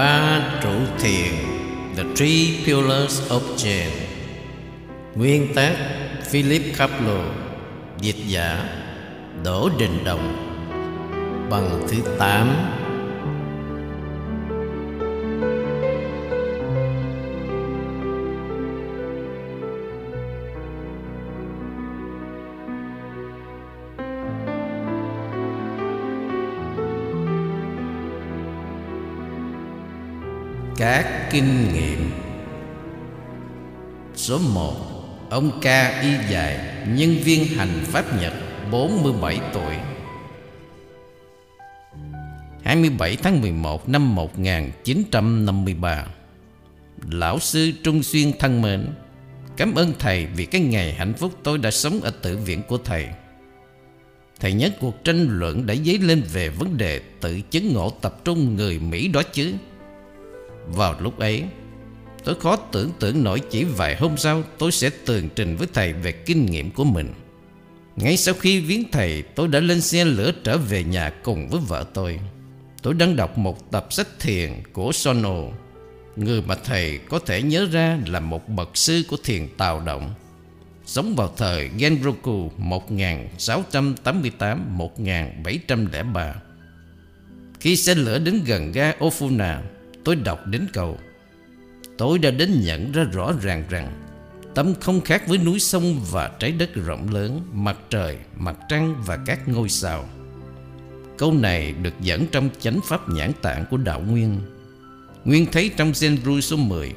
Ba trụ thiền, The Three Pillars of Zen Nguyên tác Philip Kaplow, Dịch giả Đỗ Đình Đồng. Bằng thứ 8 Các kinh nghiệm. Số 1 Ông Ca Y Dài, Nhân viên hành pháp Nhật 47 tuổi. 27 tháng 11 năm 1953 Lão sư Trung Xuyên thân mến, Cảm ơn thầy vì cái ngày hạnh phúc tôi đã sống ở tử viện của thầy. Thầy nhớ cuộc tranh luận đã dấy lên về vấn đề tự chứng ngộ tập trung người Mỹ đó chứ vào lúc ấy, Tôi khó tưởng tượng nổi chỉ vài hôm sau Tôi sẽ tường trình với thầy về kinh nghiệm của mình. Ngay sau khi viếng thầy, Tôi đã lên xe lửa trở về nhà cùng với vợ tôi. Tôi đang đọc một tập sách thiền của Sono, Người mà thầy có thể nhớ ra là một bậc sư của thiền tào động, Sống vào thời Genroku 1688-1703 Khi xe lửa đến gần ga Ofuna tôi đọc đến câu Tôi đã đến nhận ra rõ ràng rằng Tâm không khác với núi sông và trái đất rộng lớn Mặt trời, mặt trăng và các ngôi sao. Câu này được dẫn trong chánh pháp nhãn tạng của Đạo Nguyên. Nguyên thấy trong Zenru số 10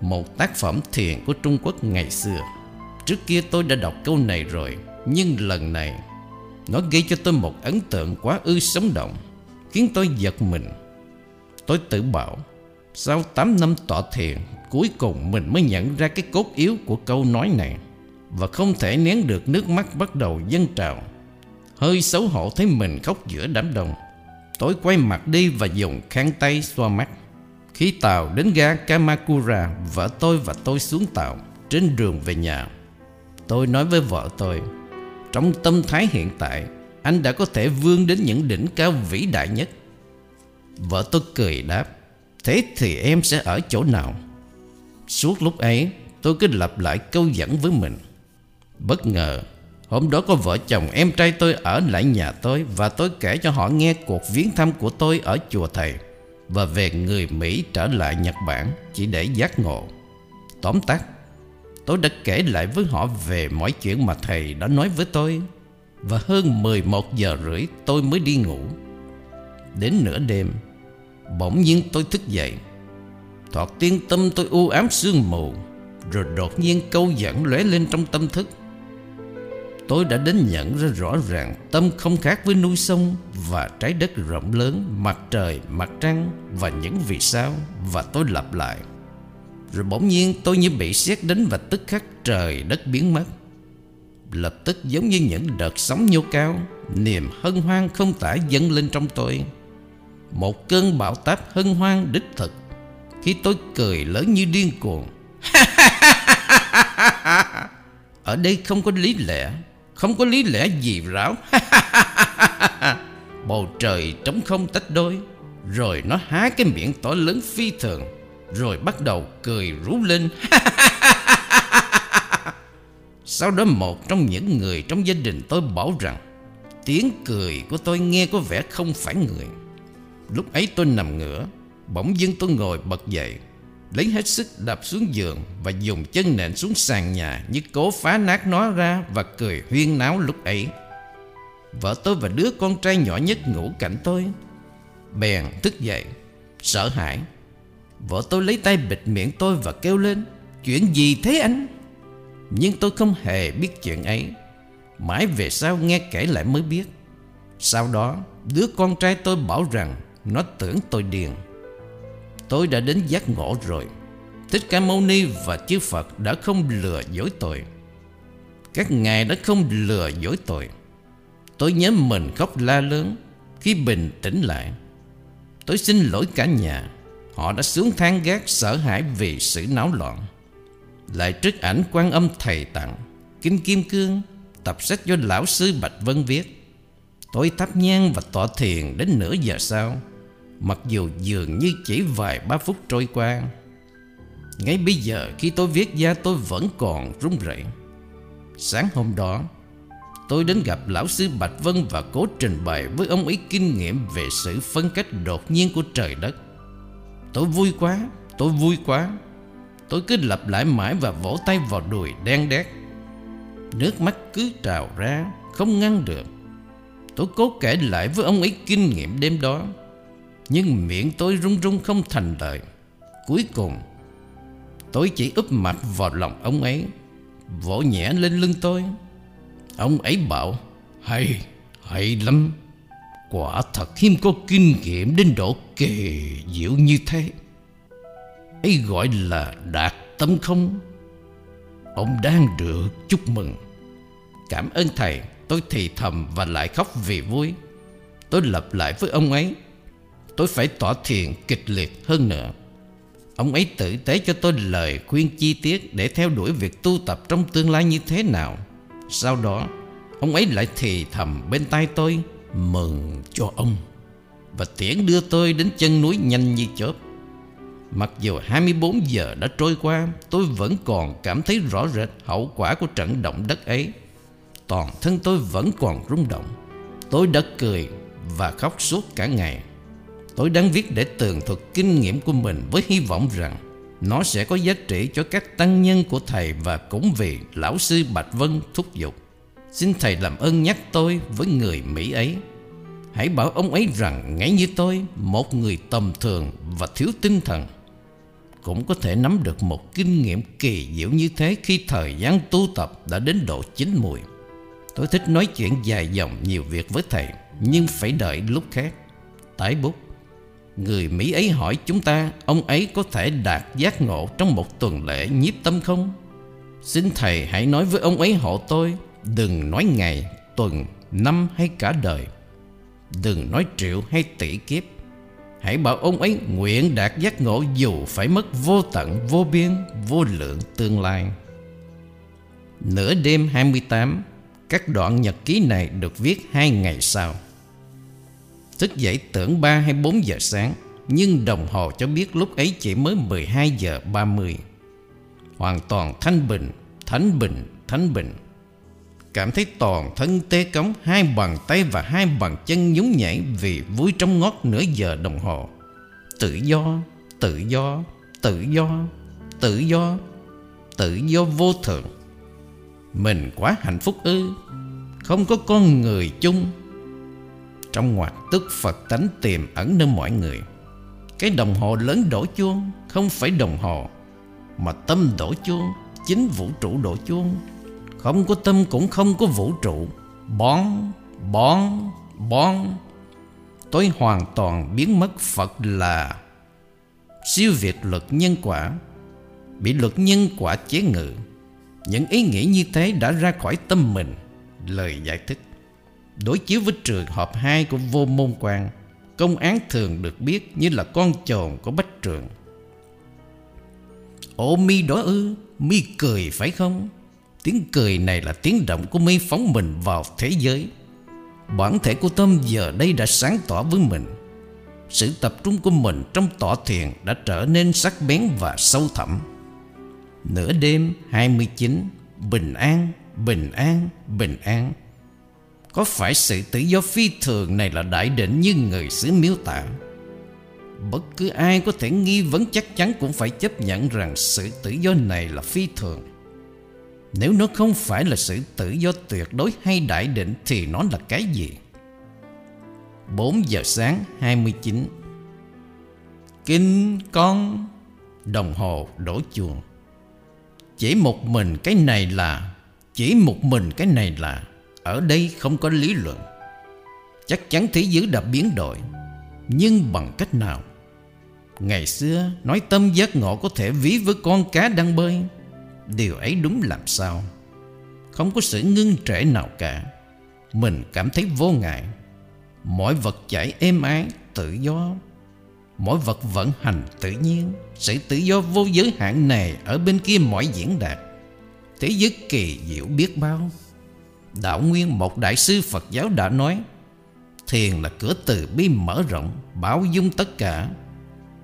Một tác phẩm thiền của Trung Quốc ngày xưa. Trước kia tôi đã đọc câu này rồi Nhưng lần này Nó gây cho tôi một ấn tượng quá ư sống động Khiến tôi giật mình. Tôi tự bảo, Sau 8 năm tọa thiền, Cuối cùng mình mới nhận ra cái cốt yếu của câu nói này Và không thể nén được nước mắt bắt đầu dâng trào. Hơi xấu hổ thấy mình khóc giữa đám đông, Tôi quay mặt đi và dùng khăn tay xoa mắt. Khi tàu đến ga Kamakura, Vợ tôi và tôi xuống tàu Trên đường về nhà. Tôi nói với vợ tôi, Trong tâm thái hiện tại, Anh đã có thể vươn đến những đỉnh cao vĩ đại nhất. Vợ tôi cười đáp, Thế thì em sẽ ở chỗ nào? Suốt lúc ấy, Tôi cứ lặp lại câu dẫn với mình. Bất ngờ, Hôm đó có vợ chồng em trai tôi ở lại nhà tôi Và tôi kể cho họ nghe cuộc viếng thăm của tôi ở chùa thầy Và về người Mỹ trở lại Nhật Bản Chỉ để giác ngộ. Tóm tắt, Tôi đã kể lại với họ về mọi chuyện mà thầy đã nói với tôi Và hơn 11 giờ rưỡi tôi mới đi ngủ. Đến nửa đêm Bỗng nhiên tôi thức dậy. Thoạt tiên tâm tôi u ám sương mù Rồi đột nhiên câu dẫn lóe lên trong tâm thức. Tôi đã đến nhận ra rõ ràng Tâm không khác với núi sông Và trái đất rộng lớn Mặt trời, mặt trăng Và những vì sao Và tôi lặp lại. Rồi bỗng nhiên tôi như bị xét đến Và tức khắc trời đất biến mất. Lập tức giống như những đợt sóng nhô cao Niềm hân hoan không tả dâng lên trong tôi một cơn bão táp hân hoan đích thực, Khi tôi cười lớn như điên cuồng. Ở đây không có lý lẽ, Không có lý lẽ gì ráo. Bầu trời trống không tách đôi, Rồi nó há cái miệng to lớn phi thường, Rồi bắt đầu cười rú lên. Sau đó một trong những người trong gia đình tôi bảo rằng, Tiếng cười của tôi nghe có vẻ không phải người. Lúc ấy tôi nằm ngửa, Bỗng dưng tôi ngồi bật dậy, Lấy hết sức đạp xuống giường Và dùng chân nện xuống sàn nhà Như cố phá nát nó ra Và cười huyên náo lúc ấy. Vợ tôi và đứa con trai nhỏ nhất ngủ cạnh tôi. Bèn thức dậy, Sợ hãi. Vợ tôi lấy tay bịt miệng tôi và kêu lên, Chuyện gì thế anh? Nhưng tôi không hề biết chuyện ấy. Mãi về sau nghe kể lại mới biết. Sau đó, Đứa con trai tôi bảo rằng nó tưởng tôi điên Tôi đã đến giác ngộ rồi. Thích Ca Mâu Ni và chư Phật đã không lừa dối tôi. Các ngài đã không lừa dối tôi. Tôi nhớ mình khóc la lớn Khi bình tĩnh lại. Tôi xin lỗi cả nhà. Họ đã xuống thang gác sợ hãi vì sự náo loạn. Lại trước ảnh quan âm thầy tặng Kinh Kim Cương, Tập sách do lão sư Bạch Vân viết. Tôi thắp nhang và tọa thiền đến nửa giờ sau. Mặc dù dường như chỉ vài ba phút trôi qua Ngay bây giờ khi tôi viết ra tôi vẫn còn run rẩy Sáng hôm đó Tôi đến gặp lão sư Bạch Vân và cố trình bày với ông ấy kinh nghiệm về sự phân cách đột nhiên của trời đất. Tôi vui quá, tôi vui quá. Tôi cứ lặp lại mãi và vỗ tay vào đùi đen đét. Nước mắt cứ trào ra, không ngăn được. Tôi cố kể lại với ông ấy kinh nghiệm đêm đó. Nhưng miệng tôi run run không thành lời. Cuối cùng, tôi chỉ úp mặt vào lòng ông ấy, vỗ nhẹ lên lưng tôi. Ông ấy bảo Hay, hay lắm. Quả thật hiếm có kinh nghiệm đến độ kỳ diệu như thế. Ấy gọi là đạt tâm không? Ông đang được chúc mừng. Cảm ơn thầy Tôi thì thầm và lại khóc vì vui. Tôi lặp lại với ông ấy Tôi phải tỏ thiền kịch liệt hơn nữa. Ông ấy tử tế cho tôi lời khuyên chi tiết Để theo đuổi việc tu tập trong tương lai như thế nào. Sau đó, Ông ấy lại thì thầm bên tai tôi, Mừng cho ông. Và tiễn đưa tôi đến chân núi nhanh như chớp. Mặc dù 24 giờ đã trôi qua, Tôi vẫn còn cảm thấy rõ rệt hậu quả của trận động đất ấy. Toàn thân tôi vẫn còn rung động. Tôi đã cười và khóc suốt cả ngày. Tôi đang viết để tường thuật kinh nghiệm của mình Với hy vọng rằng Nó sẽ có giá trị cho các tăng nhân của thầy Và cũng vì lão sư Bạch Vân thúc giục. Xin thầy làm ơn nhắc tôi với người Mỹ ấy. Hãy bảo ông ấy rằng ngay như tôi, Một người tầm thường và thiếu tinh thần Cũng có thể nắm được một kinh nghiệm kỳ diệu như thế Khi thời gian tu tập đã đến độ chín mùi. Tôi thích nói chuyện dài dòng nhiều việc với thầy, Nhưng phải đợi lúc khác. Tái bút. Người Mỹ ấy hỏi chúng ta Ông ấy có thể đạt giác ngộ trong một tuần lễ nhiếp tâm không? Xin thầy hãy nói với ông ấy hộ tôi Đừng nói ngày, tuần, năm hay cả đời. Đừng nói triệu hay tỷ kiếp. Hãy bảo ông ấy nguyện đạt giác ngộ Dù phải mất vô tận, vô biên, vô lượng tương lai. Nửa đêm 28 Các đoạn nhật ký này được viết hai ngày sau. Thức dậy tưởng 3 hay 4 giờ sáng Nhưng đồng hồ cho biết lúc ấy chỉ mới 12 giờ 30 Hoàn toàn thanh bình, thánh bình, thánh bình. Cảm thấy toàn thân tê cống Hai bàn tay và hai bàn chân nhún nhảy Vì vui trong ngót nửa giờ đồng hồ. Tự do, tự do, tự do, tự do Tự do vô thường. Mình quá hạnh phúc ư? Không có con người chung. Trong ngoặc tức Phật tánh tiềm ẩn nơi mọi người. Cái đồng hồ lớn đổ chuông Không phải đồng hồ Mà tâm đổ chuông Chính vũ trụ đổ chuông. Không có tâm cũng không có vũ trụ. Bón, bón, bón. Tôi hoàn toàn biến mất Phật là Siêu việt luật nhân quả Bị luật nhân quả chế ngự. Những ý nghĩ như thế đã ra khỏi tâm mình Lời giải thích. Đối chiếu với trường hợp 2 của vô môn quan Công án thường được biết như là con chồn của bách trường. Ồ mi đó ư? Mi cười phải không? Tiếng cười này là tiếng động của mi phóng mình vào thế giới. Bản thể của Tâm giờ đây đã sáng tỏ với mình. Sự tập trung của mình trong tỏ thiền đã trở nên sắc bén và sâu thẳm. Nửa đêm 29 Bình an, bình an, bình an. Có phải sự tự do phi thường này là đại định như người xứ miêu tả Bất cứ ai có thể nghi vấn chắc chắn cũng phải chấp nhận rằng sự tự do này là phi thường. Nếu nó không phải là sự tự do tuyệt đối hay đại định Thì nó là cái gì? 4 giờ sáng 29 Kinh con Đồng hồ đổ chuông. Chỉ một mình cái này là, Chỉ một mình cái này là. Ở đây không có lý luận. Chắc chắn thế giới đã biến đổi. Nhưng bằng cách nào? Ngày xưa, nói tâm giác ngộ có thể ví với con cá đang bơi. Điều ấy đúng làm sao? Không có sự ngưng trễ nào cả. Mình cảm thấy vô ngại. Mọi vật chảy êm ái, Tự do. Mỗi vật vận hành tự nhiên, Sự tự do vô giới hạn này Ở bên kia mọi diễn đạt. Thế giới kỳ diệu biết bao. Đạo Nguyên một đại sư Phật giáo đã nói, Thiền là cửa từ bi mở rộng Bảo dung tất cả.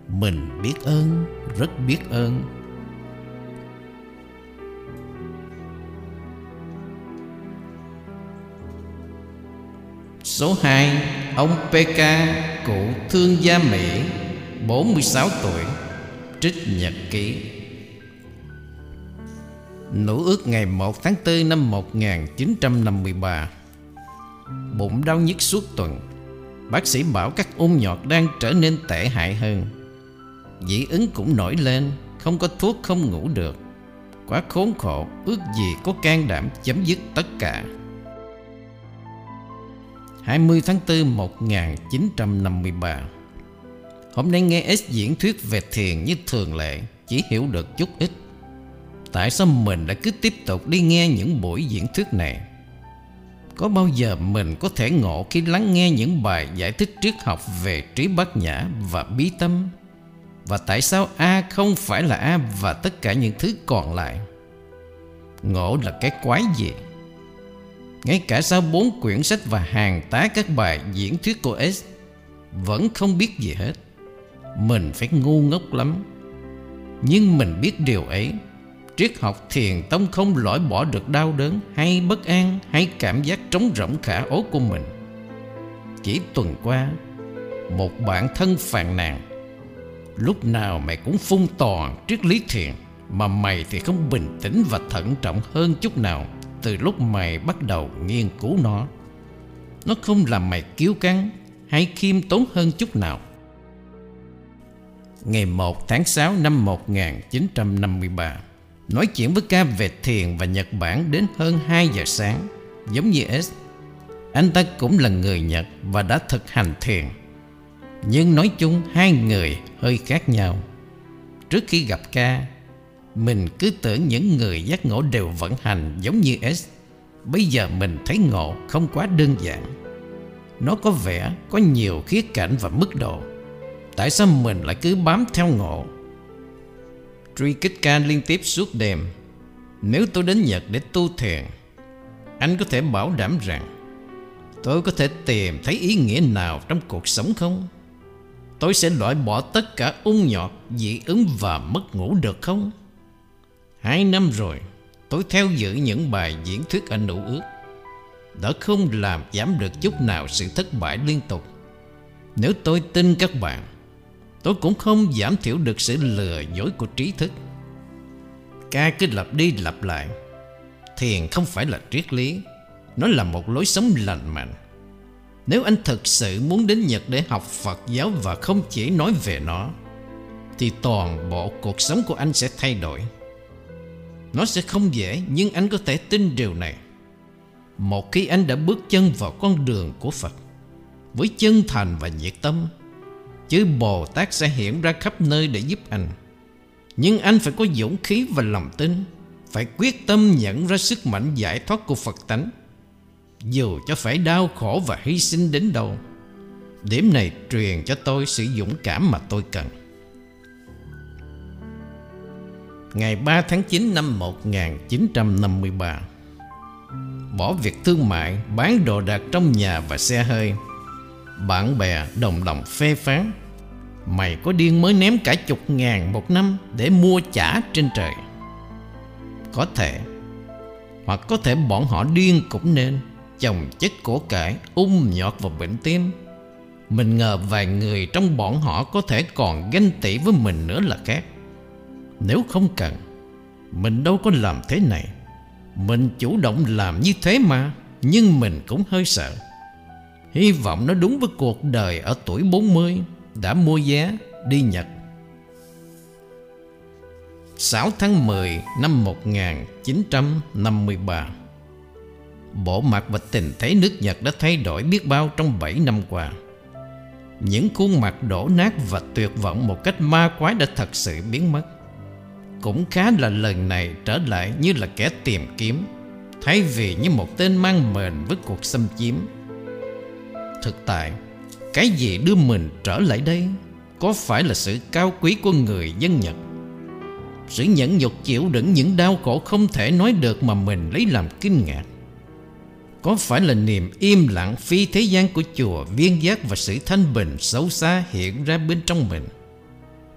Mình biết ơn, Rất biết ơn. Số 2 Ông PK Cụ thương gia Mỹ 46 tuổi, Trích nhật ký. Nữ ước ngày 1 tháng 4 năm 1953 Bụng đau nhức suốt tuần. Bác sĩ bảo các ung nhọt đang trở nên tệ hại hơn. Dị ứng cũng nổi lên, Không có thuốc, không ngủ được. Quá khốn khổ, Ước gì có can đảm chấm dứt tất cả. 20 tháng 4 1953 Hôm nay nghe S diễn thuyết về thiền như thường lệ, Chỉ hiểu được chút ít. Tại sao mình đã cứ tiếp tục đi nghe những buổi diễn thuyết này? Có bao giờ mình có thể ngộ khi lắng nghe những bài giải thích triết học về trí bát nhã và bí tâm? Và tại sao A không phải là A và tất cả những thứ còn lại? Ngộ là cái quái gì? Ngay cả sau bốn quyển sách và hàng tá các bài diễn thuyết của S, Vẫn không biết gì hết. Mình phải ngu ngốc lắm. Nhưng mình biết điều ấy. Triết học thiền tông không loại bỏ được đau đớn Hay bất an Hay cảm giác trống rỗng khả ố của mình. Chỉ tuần qua, Một bạn thân phàn nàn, Lúc nào mày cũng phun toàn triết lý thiền, Mà mày thì không bình tĩnh và thận trọng hơn chút nào từ lúc mày bắt đầu nghiên cứu nó. Nó không làm mày kiêu căng hay khiêm tốn hơn chút nào. Ngày 1 tháng 6 năm 1953 Nói chuyện với ca về thiền và Nhật Bản đến hơn 2 giờ sáng, Giống như S. Anh ta cũng là người Nhật và đã thực hành thiền. Nhưng nói chung hai người hơi khác nhau. Trước khi gặp ca, mình cứ tưởng những người giác ngộ đều vận hành giống như S. Bây giờ mình thấy ngộ không quá đơn giản. Nó có vẻ có nhiều khía cạnh và mức độ. Tại sao mình lại cứ bám theo ngộ? Truy kích ca liên tiếp suốt đêm Nếu tôi đến Nhật để tu thiền Anh có thể bảo đảm rằng Tôi có thể tìm thấy ý nghĩa nào trong cuộc sống không? Tôi sẽ loại bỏ tất cả ung nhọt, dị ứng và mất ngủ được không? Hai năm rồi Tôi theo dõi những bài diễn thuyết anh nụ ước Đã không làm giảm được chút nào sự thất bại liên tục Nếu tôi tin các bạn Tôi cũng không giảm thiểu được sự lừa dối của trí thức. Ca cứ lặp đi lặp lại, Thiền không phải là triết lý, Nó là một lối sống lành mạnh. Nếu anh thực sự muốn đến Nhật để học Phật giáo Và không chỉ nói về nó, Thì toàn bộ cuộc sống của anh sẽ thay đổi. Nó sẽ không dễ, nhưng anh có thể tin điều này. Một khi anh đã bước chân vào con đường của Phật, Với chân thành và nhiệt tâm Chứ Bồ Tát sẽ hiện ra khắp nơi để giúp anh. Nhưng anh phải có dũng khí và lòng tin Phải quyết tâm nhận ra sức mạnh giải thoát của Phật tánh. Dù cho phải đau khổ và hy sinh đến đâu Điểm này truyền cho tôi sự dũng cảm mà tôi cần. Ngày 3 tháng 9 năm 1953 Bỏ việc thương mại, bán đồ đạc trong nhà và xe hơi. Bạn bè đồng lòng phê phán. Mày có điên mới ném cả chục ngàn một năm để mua trả trên trời. Có thể Hoặc có thể bọn họ điên cũng nên. Chồng chất cổ cải, ung nhọt vào bệnh tim. Mình ngờ vài người trong bọn họ có thể còn ganh tị với mình nữa là khác. Nếu không cần Mình đâu có làm thế này. Mình chủ động làm như thế mà Nhưng mình cũng hơi sợ. Hy vọng nó đúng với cuộc đời Ở tuổi 40 Đã mua vé đi Nhật. 6 tháng 10 năm 1953 Bộ mặt và tình thế nước Nhật đã thay đổi biết bao trong 7 năm qua. Những khuôn mặt đổ nát và tuyệt vọng một cách ma quái đã thật sự biến mất. Cũng khá là lần này trở lại như là kẻ tìm kiếm, Thay vì như một tên mang mền với cuộc xâm chiếm. Thực tại, Cái gì đưa mình trở lại đây Có phải là sự cao quý của người dân Nhật? Sự nhẫn nhục chịu đựng những đau khổ không thể nói được Mà mình lấy làm kinh ngạc. Có phải là niềm im lặng phi thế gian của chùa viên giác Và sự thanh bình xấu xa hiện ra bên trong mình?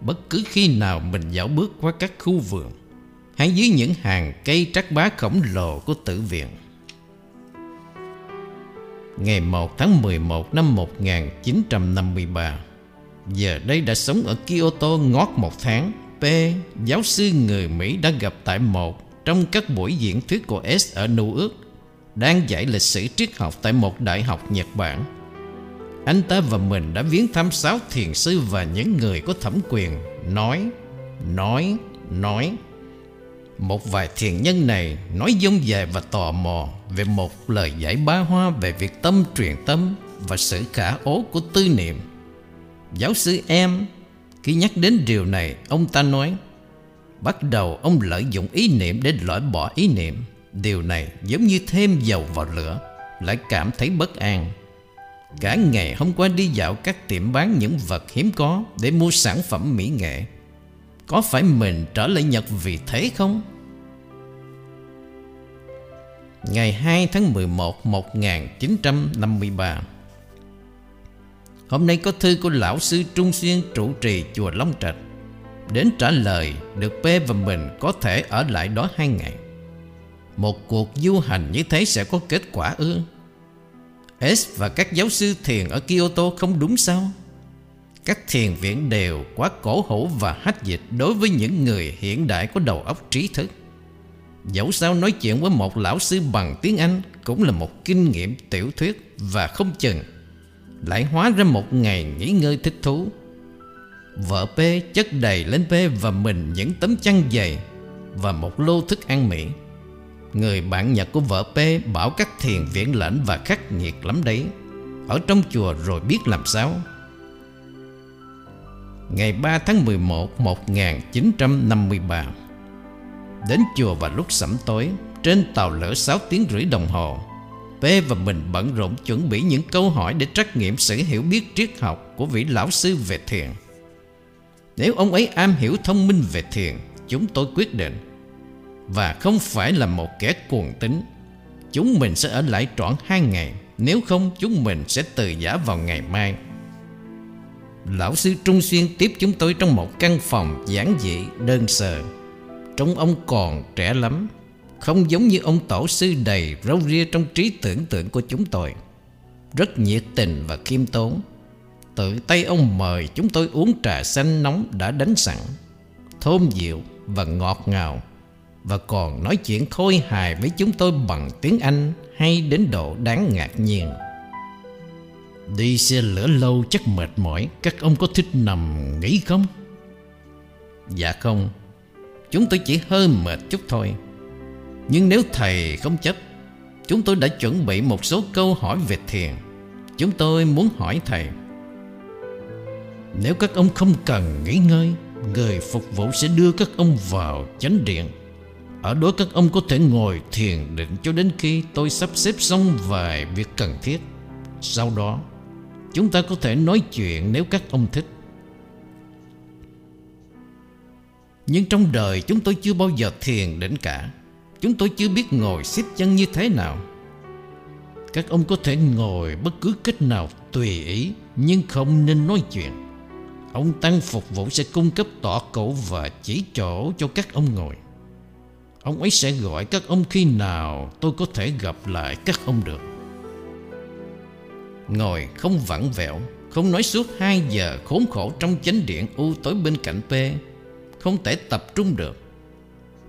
Bất cứ khi nào mình dạo bước qua các khu vườn Hay dưới những hàng cây trắc bá khổng lồ của tử viện Ngày 1 tháng 11 năm 1953 Giờ đây đã sống ở Kyoto ngót một tháng. P. Giáo sư người Mỹ đã gặp tại một Trong các buổi diễn thuyết của S ở New ước Đang dạy lịch sử triết học tại một đại học Nhật Bản. Anh ta và mình đã viếng thăm sáu thiền sư và những người có thẩm quyền Nói, nói, nói. Một vài thiền nhân này nói dông dài và tò mò Về một lời giải ba hoa về việc tâm truyền tâm Và sự khả ố của tư niệm. Giáo sư em, Khi nhắc đến điều này, Ông ta nói, Bắt đầu ông lợi dụng ý niệm để loại bỏ ý niệm. Điều này giống như thêm dầu vào lửa, Lại cảm thấy bất an. Cả ngày hôm qua đi dạo các tiệm bán những vật hiếm có Để mua sản phẩm mỹ nghệ. Có phải mình trở lại Nhật vì thế không? Ngày 2 tháng 11 1953 Hôm nay có thư của lão sư Trung Xuyên trụ trì chùa Long Trạch. Đến trả lời được P và mình có thể ở lại đó hai ngày. Một cuộc du hành như thế sẽ có kết quả ư? S và các giáo sư thiền ở Kyoto không đúng sao? Các thiền viện đều quá cổ hủ và hách dịch Đối với những người hiện đại có đầu óc trí thức. Dẫu sao nói chuyện với một lão sư bằng tiếng Anh Cũng là một kinh nghiệm tiểu thuyết Và không chừng lại hóa ra một ngày nghỉ ngơi thích thú. Vợ P chất đầy lên P và mình những tấm chăn dày Và một lô thức ăn Mỹ. Người bạn Nhật của vợ P bảo các thiền viện lệnh và khắc nghiệt lắm đấy. Ở trong chùa rồi biết làm sao? Ngày 3 tháng 11 1953 Đến chùa vào lúc sẩm tối Trên tàu lửa 6 tiếng rưỡi đồng hồ P và mình bận rộn chuẩn bị những câu hỏi để trắc nghiệm sự hiểu biết triết học của vị lão sư về thiền. Nếu ông ấy am hiểu thông minh về thiền, chúng tôi quyết định. Và không phải là một kẻ cuồng tính. Chúng mình sẽ ở lại trọn hai ngày, nếu không chúng mình sẽ từ giả vào ngày mai. Lão sư Trung Xuyên tiếp chúng tôi trong một căn phòng giản dị, đơn sơ. Trông ông còn trẻ lắm không giống như ông tổ sư đầy râu ria trong trí tưởng tượng của chúng tôi. Rất nhiệt tình và khiêm tốn. Tự tay ông mời chúng tôi uống trà xanh nóng đã đánh sẵn Thơm dịu và ngọt ngào. Và còn nói chuyện khôi hài với chúng tôi bằng tiếng Anh Hay đến độ đáng ngạc nhiên. Đi xe lửa lâu chắc mệt mỏi. Các ông có thích nằm nghỉ không? Dạ không. Chúng tôi chỉ hơi mệt chút thôi. Nhưng nếu thầy không chấp, Chúng tôi đã chuẩn bị một số câu hỏi về thiền. Chúng tôi muốn hỏi thầy, Nếu các ông không cần nghỉ ngơi, Người phục vụ sẽ đưa các ông vào chánh điện. Ở đó các ông có thể ngồi thiền định cho đến khi tôi sắp xếp xong vài việc cần thiết. Sau đó Chúng ta có thể nói chuyện nếu các ông thích. Nhưng trong đời chúng tôi chưa bao giờ thiền đến cả. Chúng tôi chưa biết ngồi xếp chân như thế nào. Các ông có thể ngồi bất cứ cách nào tùy ý, Nhưng không nên nói chuyện. Ông Tăng phục vụ sẽ cung cấp tọa cổ và chỉ chỗ cho các ông ngồi. Ông ấy sẽ gọi các ông khi nào tôi có thể gặp lại các ông được. Ngồi không vặn vẹo Không nói suốt 2 giờ khốn khổ trong chánh điện u tối bên cạnh P Không thể tập trung được.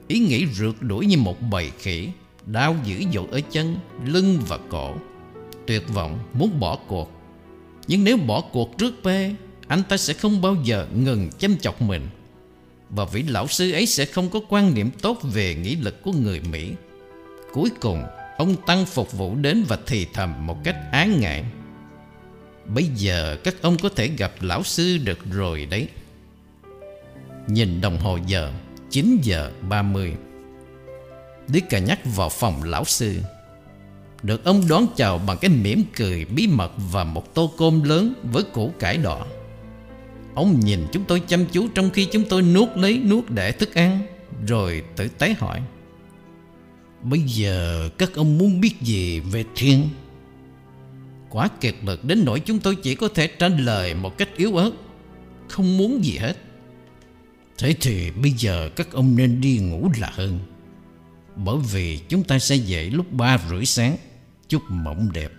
Ý nghĩ rượt đuổi như một bầy khỉ Đau dữ dội ở chân, lưng và cổ. Tuyệt vọng muốn bỏ cuộc. Nhưng nếu bỏ cuộc trước P Anh ta sẽ không bao giờ ngừng chăm chọc mình. Và vị lão sư ấy sẽ không có quan niệm tốt về nghĩ lực của người Mỹ. Cuối cùng Ông Tăng phục vụ đến và thì thầm một cách ái ngại. Bây giờ các ông có thể gặp lão sư được rồi đấy. Nhìn đồng hồ giờ 9 giờ 30 Đức cà nhắc vào phòng lão sư. Được ông đón chào bằng cái mỉm cười bí mật Và một tô cơm lớn với củ cải đỏ. Ông nhìn chúng tôi chăm chú Trong khi chúng tôi nuốt lấy nuốt để thức ăn, Rồi tự tế hỏi. Bây giờ các ông muốn biết gì về thiên Quá kiệt lực đến nỗi chúng tôi chỉ có thể trả lời một cách yếu ớt, Không muốn gì hết. Thế thì bây giờ các ông nên đi ngủ là hơn, Bởi vì chúng ta sẽ dậy lúc ba rưỡi sáng, Chúc mộng đẹp.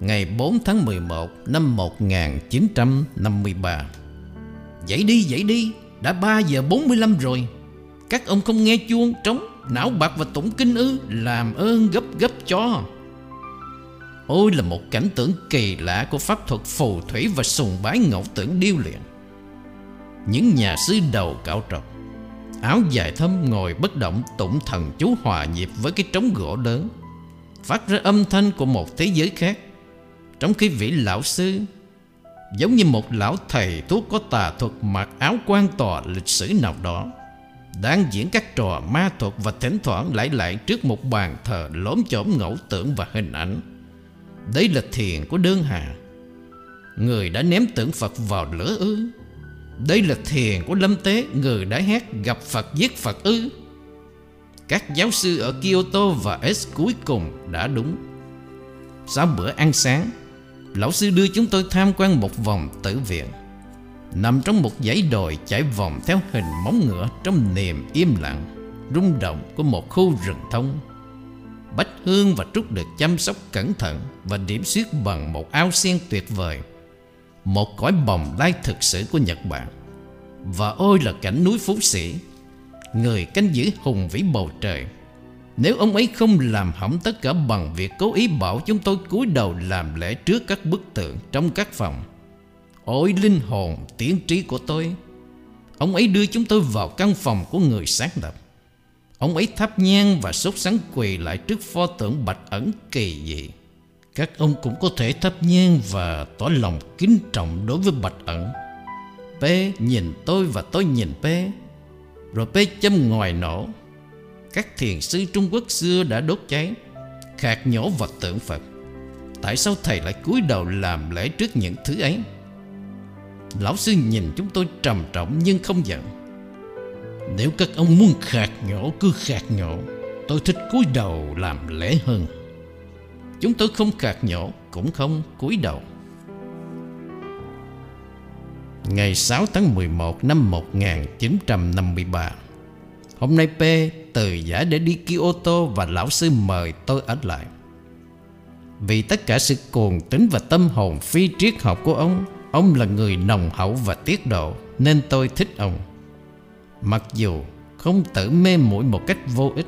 Ngày 4 tháng 11 năm 1953 Dậy đi dậy đi, Đã 3 giờ 45 rồi. Các ông không nghe chuông, trống, Não bạc và tụng kinh ư, Làm ơn gấp gấp cho. Ôi là một cảnh tượng kỳ lạ Của pháp thuật phù thủy và sùng bái ngẫu tưởng điêu luyện. Những nhà sư đầu cạo trọc, Áo dài thâm ngồi bất động Tụng thần chú hòa nhịp với cái trống gỗ lớn, Phát ra âm thanh của một thế giới khác. Trong khi vị lão sư, Giống như một lão thầy thuốc có tà thuật mặc áo quan tòa lịch sử nào đó, Đang diễn các trò ma thuật và thỉnh thoảng lại lại trước một bàn thờ lốm chổm ngẫu tưởng và hình ảnh đấy là thiền của đơn hà. Người đã ném tượng Phật vào lửa ư? Đây là thiền của Lâm Tế, Người đã hét gặp Phật, giết Phật ư? Các giáo sư ở Kyoto và S cuối cùng đã đúng. Sau bữa ăn sáng, Lão sư đưa chúng tôi tham quan một vòng tử viện. Nằm trong một dãy đồi chạy vòng theo hình móng ngựa Trong niềm im lặng, Rung động của một khu rừng thông. Bách hương và trúc được chăm sóc cẩn thận Và điểm xuyết bằng một ao sen tuyệt vời, Một cõi bồng lai thực sự của Nhật Bản. Và ôi là cảnh núi Phú Sĩ, Người canh giữ hùng vĩ bầu trời. Nếu ông ấy không làm hỏng tất cả bằng việc cố ý bảo chúng tôi cúi đầu làm lễ trước các bức tượng trong các phòng, Ôi linh hồn tiến trí của tôi, Ông ấy đưa chúng tôi vào căn phòng của người sáng lập. Ông ấy thắp nhang và sốt sắng quỳ lại trước pho tượng bạch ẩn kỳ dị. Các ông cũng có thể thắp nhang và tỏ lòng kính trọng đối với bạch ẩn. P nhìn tôi và tôi nhìn P Rồi P châm ngòi nổ. Các thiền sư Trung Quốc xưa đã đốt cháy, Khạc nhổ vật tượng Phật. Tại sao thầy lại cúi đầu làm lễ trước những thứ ấy? Lão sư nhìn chúng tôi trầm trọng nhưng không giận. Nếu các ông muốn khạc nhổ cứ khạc nhổ Tôi thích cúi đầu làm lễ hơn Chúng tôi không khạc nhổ cũng không cúi đầu Ngày 6 tháng 11 năm 1953 Hôm nay P từ giả để đi Kyoto và lão sư mời tôi ở lại. Vì tất cả sự cuồng tính và tâm hồn phi triết học của ông, ông là người nồng hậu và tiết độ nên tôi thích ông. Mặc dù không tự mê muội một cách vô ích,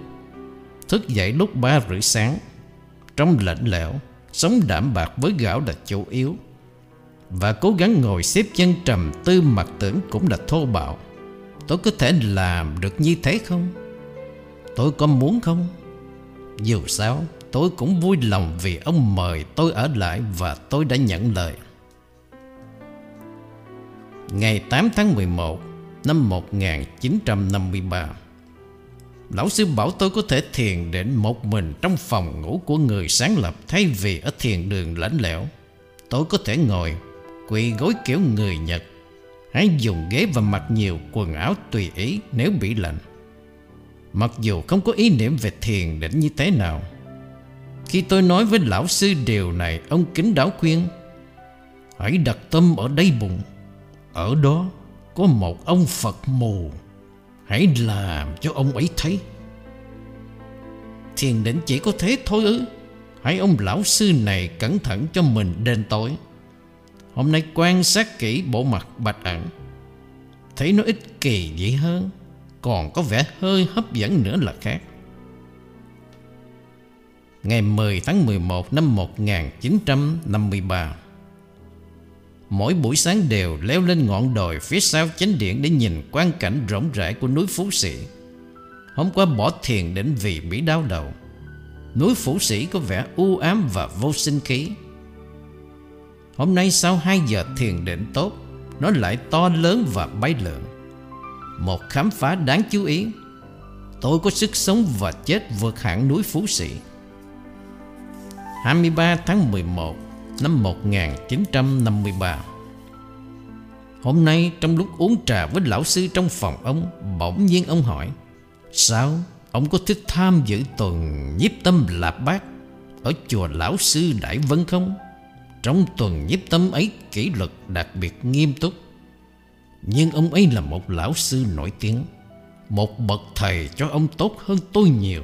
thức dậy lúc ba rưỡi sáng, trong lạnh lẽo, sống đảm bạc với gạo là chủ yếu, và cố gắng ngồi xếp chân trầm tư mặt tưởng cũng là thô bạo. Tôi có thể làm được như thế không? Tôi có muốn không? Dù sao tôi cũng vui lòng vì ông mời tôi ở lại và tôi đã nhận lời. Ngày 8 tháng 11 năm 1953 Lão sư bảo tôi có thể thiền định một mình trong phòng ngủ của người sáng lập thay vì ở thiền đường lãnh lẽo. Tôi có thể ngồi, quỳ gối kiểu người Nhật Hãy dùng ghế và mặc nhiều quần áo tùy ý nếu bị lạnh Mặc dù không có ý niệm về thiền định như thế nào Khi tôi nói với lão sư điều này Ông kính đáo khuyên Hãy đặt tâm ở đây bụng Ở đó có một ông Phật mù. Hãy làm cho ông ấy thấy. Thiền định chỉ có thế thôi ư. Hãy ông lão sư này cẩn thận cho mình đền tối Hôm nay quan sát kỹ bộ mặt bạch ẩn. Thấy nó ít kỳ dị hơn, Còn có vẻ hơi hấp dẫn nữa là khác. Ngày 10 tháng 11 năm 1953 Mỗi buổi sáng đều leo lên ngọn đồi phía sau chánh điện Để nhìn quang cảnh rộng rãi của núi Phú Sĩ. Hôm qua bỏ thiền đến vì bị đau đầu. Núi Phú Sĩ có vẻ u ám và vô sinh khí. Hôm nay sau 2 giờ thiền định tốt, Nó lại to lớn và bay lượn. Một khám phá đáng chú ý, Tôi có sức sống và chết vượt hẳn núi Phú Sĩ. 23 tháng 11 năm 1953 Hôm nay trong lúc uống trà với lão sư trong phòng, ông Bỗng nhiên ông hỏi, Sao ông có thích tham dự tuần nhiếp tâm lạp bát Ở chùa Lão Sư Đại Vân không? Trong tuần nhiếp tâm ấy kỷ luật đặc biệt nghiêm túc. Nhưng ông ấy là một lão sư nổi tiếng, Một bậc thầy cho ông tốt hơn tôi nhiều.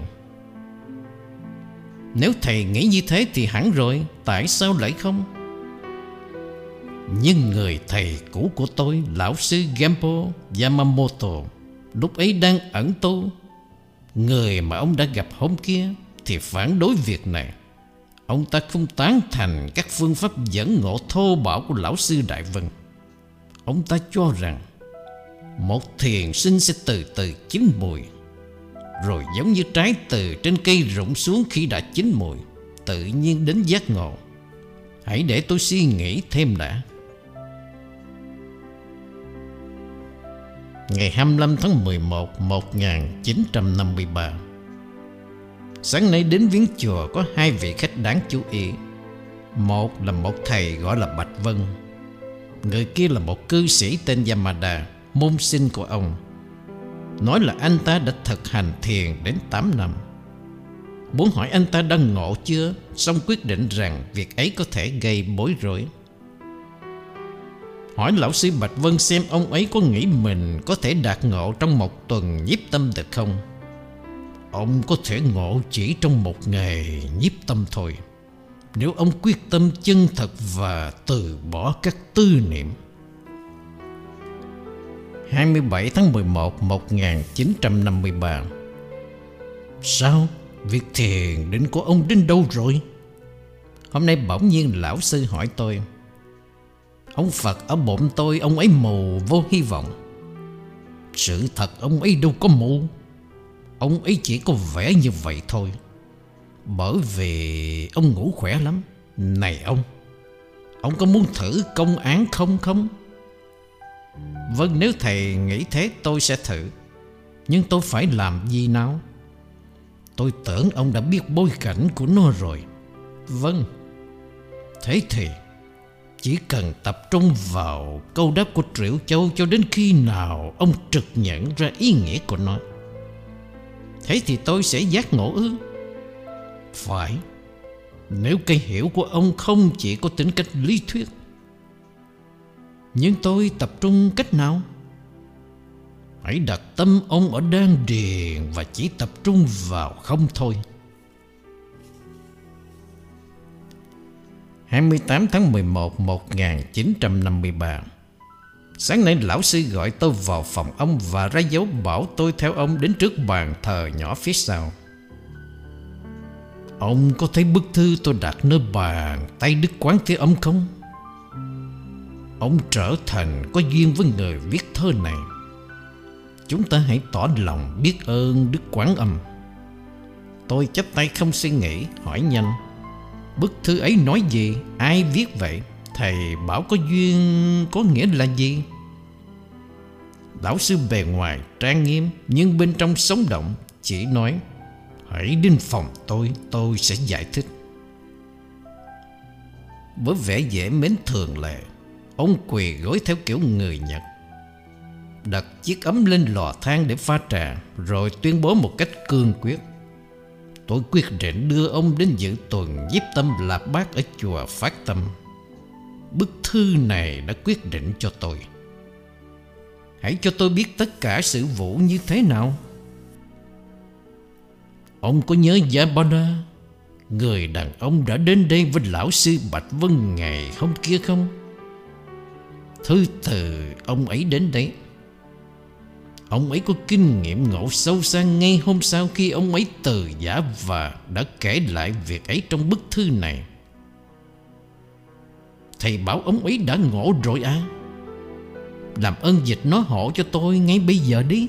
Nếu thầy nghĩ như thế thì hẳn rồi, Tại sao lại không? Nhưng người thầy cũ của tôi, Lão sư Gempo Yamamoto, Lúc ấy đang ẩn tu. Người mà ông đã gặp hôm kia Thì phản đối việc này. Ông ta không tán thành các phương pháp dẫn ngộ thô bạo của lão sư Đại Vân. Ông ta cho rằng Một thiền sinh sẽ từ từ chín mùi. Rồi giống như trái từ trên cây rụng xuống khi đã chín mùi, Tự nhiên đến giác ngộ. Hãy để tôi suy nghĩ thêm đã. Ngày 25 tháng 11 1953 Sáng nay đến viếng chùa có hai vị khách đáng chú ý. Một là một thầy gọi là Bạch Vân, Người kia là một cư sĩ tên Yamada, Môn sinh của ông. Nói là anh ta đã thực hành thiền đến 8 năm. Muốn hỏi anh ta đã ngộ chưa Xong quyết định rằng việc ấy có thể gây bối rối. Hỏi lão sư Bạch Vân xem ông ấy có nghĩ mình có thể đạt ngộ trong một tuần nhiếp tâm được không? Ông có thể ngộ chỉ trong một ngày nhiếp tâm thôi. Nếu ông quyết tâm chân thật và từ bỏ các tư niệm 27 tháng 11 1953 Sao? Việc thiền định của ông đến đâu rồi? Hôm nay bỗng nhiên lão sư hỏi tôi. Ông Phật ở bụng tôi, Ông ấy mù vô hy vọng. Sự thật ông ấy đâu có mù. Ông ấy chỉ có vẻ như vậy thôi. Bởi vì ông ngủ khỏe lắm. Này ông Ông có muốn thử công án không không? Vâng nếu thầy nghĩ thế, tôi sẽ thử Nhưng tôi phải làm gì nào Tôi tưởng ông đã biết bối cảnh của nó rồi Vâng Thế thì, chỉ cần tập trung vào câu đáp của Triệu Châu cho đến khi nào ông trực nhận ra ý nghĩa của nó. Thế thì tôi sẽ giác ngộ ư? Phải. Nếu cái hiểu của ông không chỉ có tính cách lý thuyết. Nhưng tôi tập trung cách nào? Hãy đặt tâm ông ở đan điền và chỉ tập trung vào không thôi. 28 tháng 11 1953 Sáng nay lão sư gọi tôi vào phòng ông Và ra dấu bảo tôi theo ông đến trước bàn thờ nhỏ phía sau Ông có thấy bức thư tôi đặt nơi bàn tay Đức Quán Thế Âm không? Ông trở thành có duyên với người viết thơ này. Chúng ta hãy tỏ lòng biết ơn Đức Quán Âm. Tôi chấp tay không suy nghĩ, hỏi nhanh. Bức thư ấy nói gì? Ai viết vậy? Thầy bảo có duyên có nghĩa là gì? Lão sư bề ngoài trang nghiêm, Nhưng bên trong sống động, Chỉ nói, Hãy đến phòng tôi Tôi sẽ giải thích. Với vẻ dễ mến thường lệ Ông quỳ gối theo kiểu người Nhật, Đặt chiếc ấm lên lò than để pha trà, Rồi tuyên bố một cách cương quyết. Tôi quyết định đưa ông đến dự tuần nhiếp tâm lạp bác ở chùa Phát Tâm. Bức thư này đã quyết định cho tôi. Hãy cho tôi biết tất cả sự vụ như thế nào. Ông có nhớ Yabana Người đàn ông đã đến đây với lão sư Bạch Vân ngày hôm kia không? Thư từ ông ấy đến đấy Ông ấy có kinh nghiệm ngộ sâu xa ngay hôm sau khi ông ấy từ giả và đã kể lại việc ấy trong bức thư này. Thầy bảo ông ấy đã ngộ rồi à? Làm ơn dịch nó hộ cho tôi ngay bây giờ đi.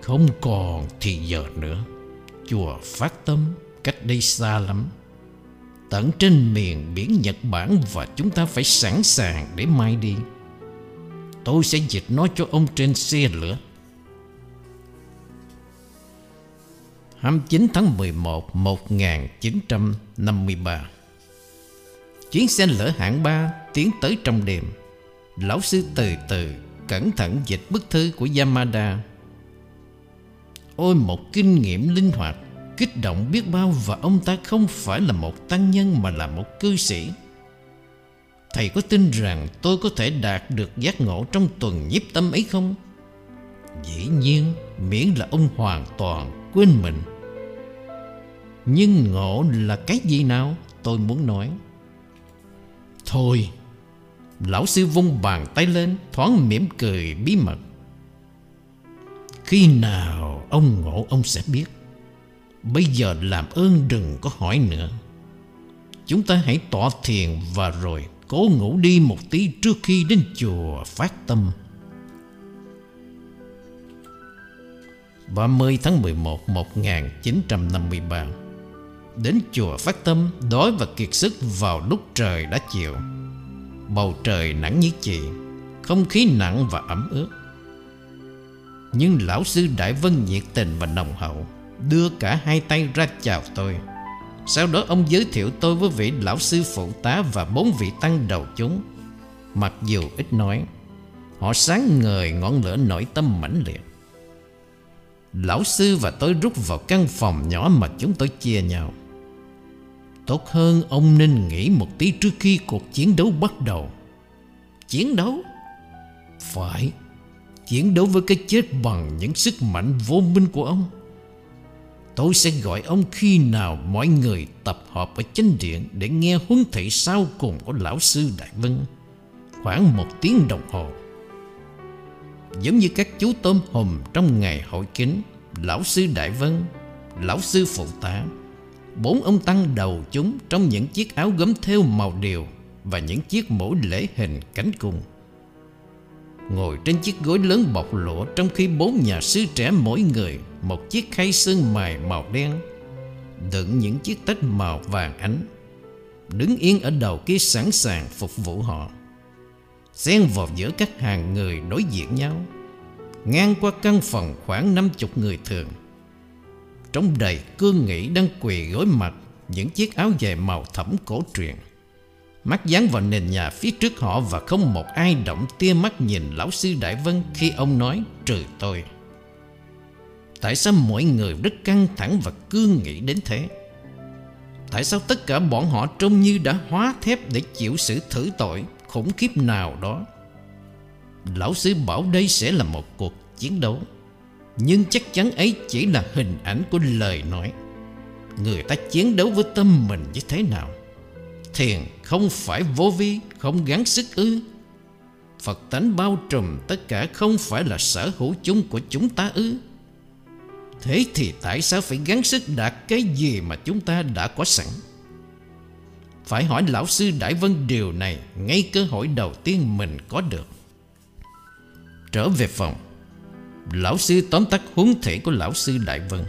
Không còn thì giờ nữa. Chùa Phát Tâm, cách đây xa lắm. Tận trên miền biển Nhật Bản và chúng ta phải sẵn sàng để mai đi. Tôi sẽ dịch nó cho ông trên xe lửa. 29 tháng 11 1953 Chuyến xe lửa hạng 3 tiến tới trong đêm. Lão sư từ từ, cẩn thận dịch bức thư của Yamada. Ôi, một kinh nghiệm linh hoạt. Kích động biết bao Và ông ta không phải là một tăng nhân Mà là một cư sĩ. Thầy có tin rằng tôi có thể đạt được giác ngộ Trong tuần nhiếp tâm ấy không? Dĩ nhiên, Miễn là ông hoàn toàn quên mình. Nhưng ngộ là cái gì nào? Tôi muốn nói. Thôi, Lão sư vung bàn tay lên, Thoáng mỉm cười bí mật. Khi nào ông ngộ, ông sẽ biết. Bây giờ làm ơn đừng có hỏi nữa. Chúng ta hãy tọa thiền và rồi cố ngủ đi một tí trước khi đến chùa phát tâm. 30 tháng 11 1953 Đến chùa phát tâm, Đói và kiệt sức vào lúc trời đã chiều. Bầu trời nắng như chì Không khí nặng và ẩm ướt. Nhưng lão sư Đại Vân nhiệt tình và nồng hậu. Đưa cả hai tay ra chào tôi. Sau đó ông giới thiệu tôi với vị lão sư phụ tá Và bốn vị tăng đầu chúng. Mặc dù ít nói, Họ sáng ngời ngọn lửa nội tâm mãnh liệt. Lão sư và tôi rút vào căn phòng nhỏ mà chúng tôi chia nhau. Tốt hơn ông nên nghĩ một tí trước khi cuộc chiến đấu bắt đầu. Chiến đấu? Phải. Chiến đấu với cái chết bằng những sức mạnh vô minh của ông. Tôi sẽ gọi ông khi nào mọi người tập hợp ở chánh điện Để nghe huấn thị sau cùng của Lão Sư Đại Vân. Khoảng một tiếng đồng hồ. Giống như các chú tôm hùm trong ngày hội kính, Lão Sư Đại Vân, Lão Sư Phụ Tá, Bốn ông tăng đầu chúng trong những chiếc áo gấm thêu màu điều Và những chiếc mũ lễ hình cánh cung Ngồi trên chiếc gối lớn bọc lụa Trong khi bốn nhà sư trẻ mỗi người, Một chiếc khay sơn mài màu đen, Đựng những chiếc tách màu vàng ánh, Đứng yên ở đầu kia sẵn sàng phục vụ họ. Xen vào giữa các hàng người đối diện nhau, Ngang qua căn phòng khoảng năm chục người thường. Trong đầy cương nghị đang quỳ gối mặt Những chiếc áo dài màu thẫm cổ truyền. Mắt dán vào nền nhà phía trước họ Và không một ai động tia mắt nhìn Lão sư Đại Vân Khi ông nói trừ tôi, Tại sao mọi người rất căng thẳng và cương nghị đến thế? Tại sao tất cả bọn họ trông như đã hóa thép Để chịu sự thử tội khủng khiếp nào đó? Lão sư bảo đây sẽ là một cuộc chiến đấu, nhưng chắc chắn ấy chỉ là hình ảnh của lời nói. Người ta chiến đấu với tâm mình như thế nào? Thiền không phải vô vi, Không gắng sức ư. Phật tánh bao trùm tất cả Không phải là sở hữu chung của chúng ta ư. Thế thì tại sao phải gắng sức đạt cái gì mà chúng ta đã có sẵn? Phải hỏi lão sư Đại Vân điều này Ngay cơ hội đầu tiên mình có được. Trở về phòng. Lão sư tóm tắt huấn thể của lão sư Đại Vân.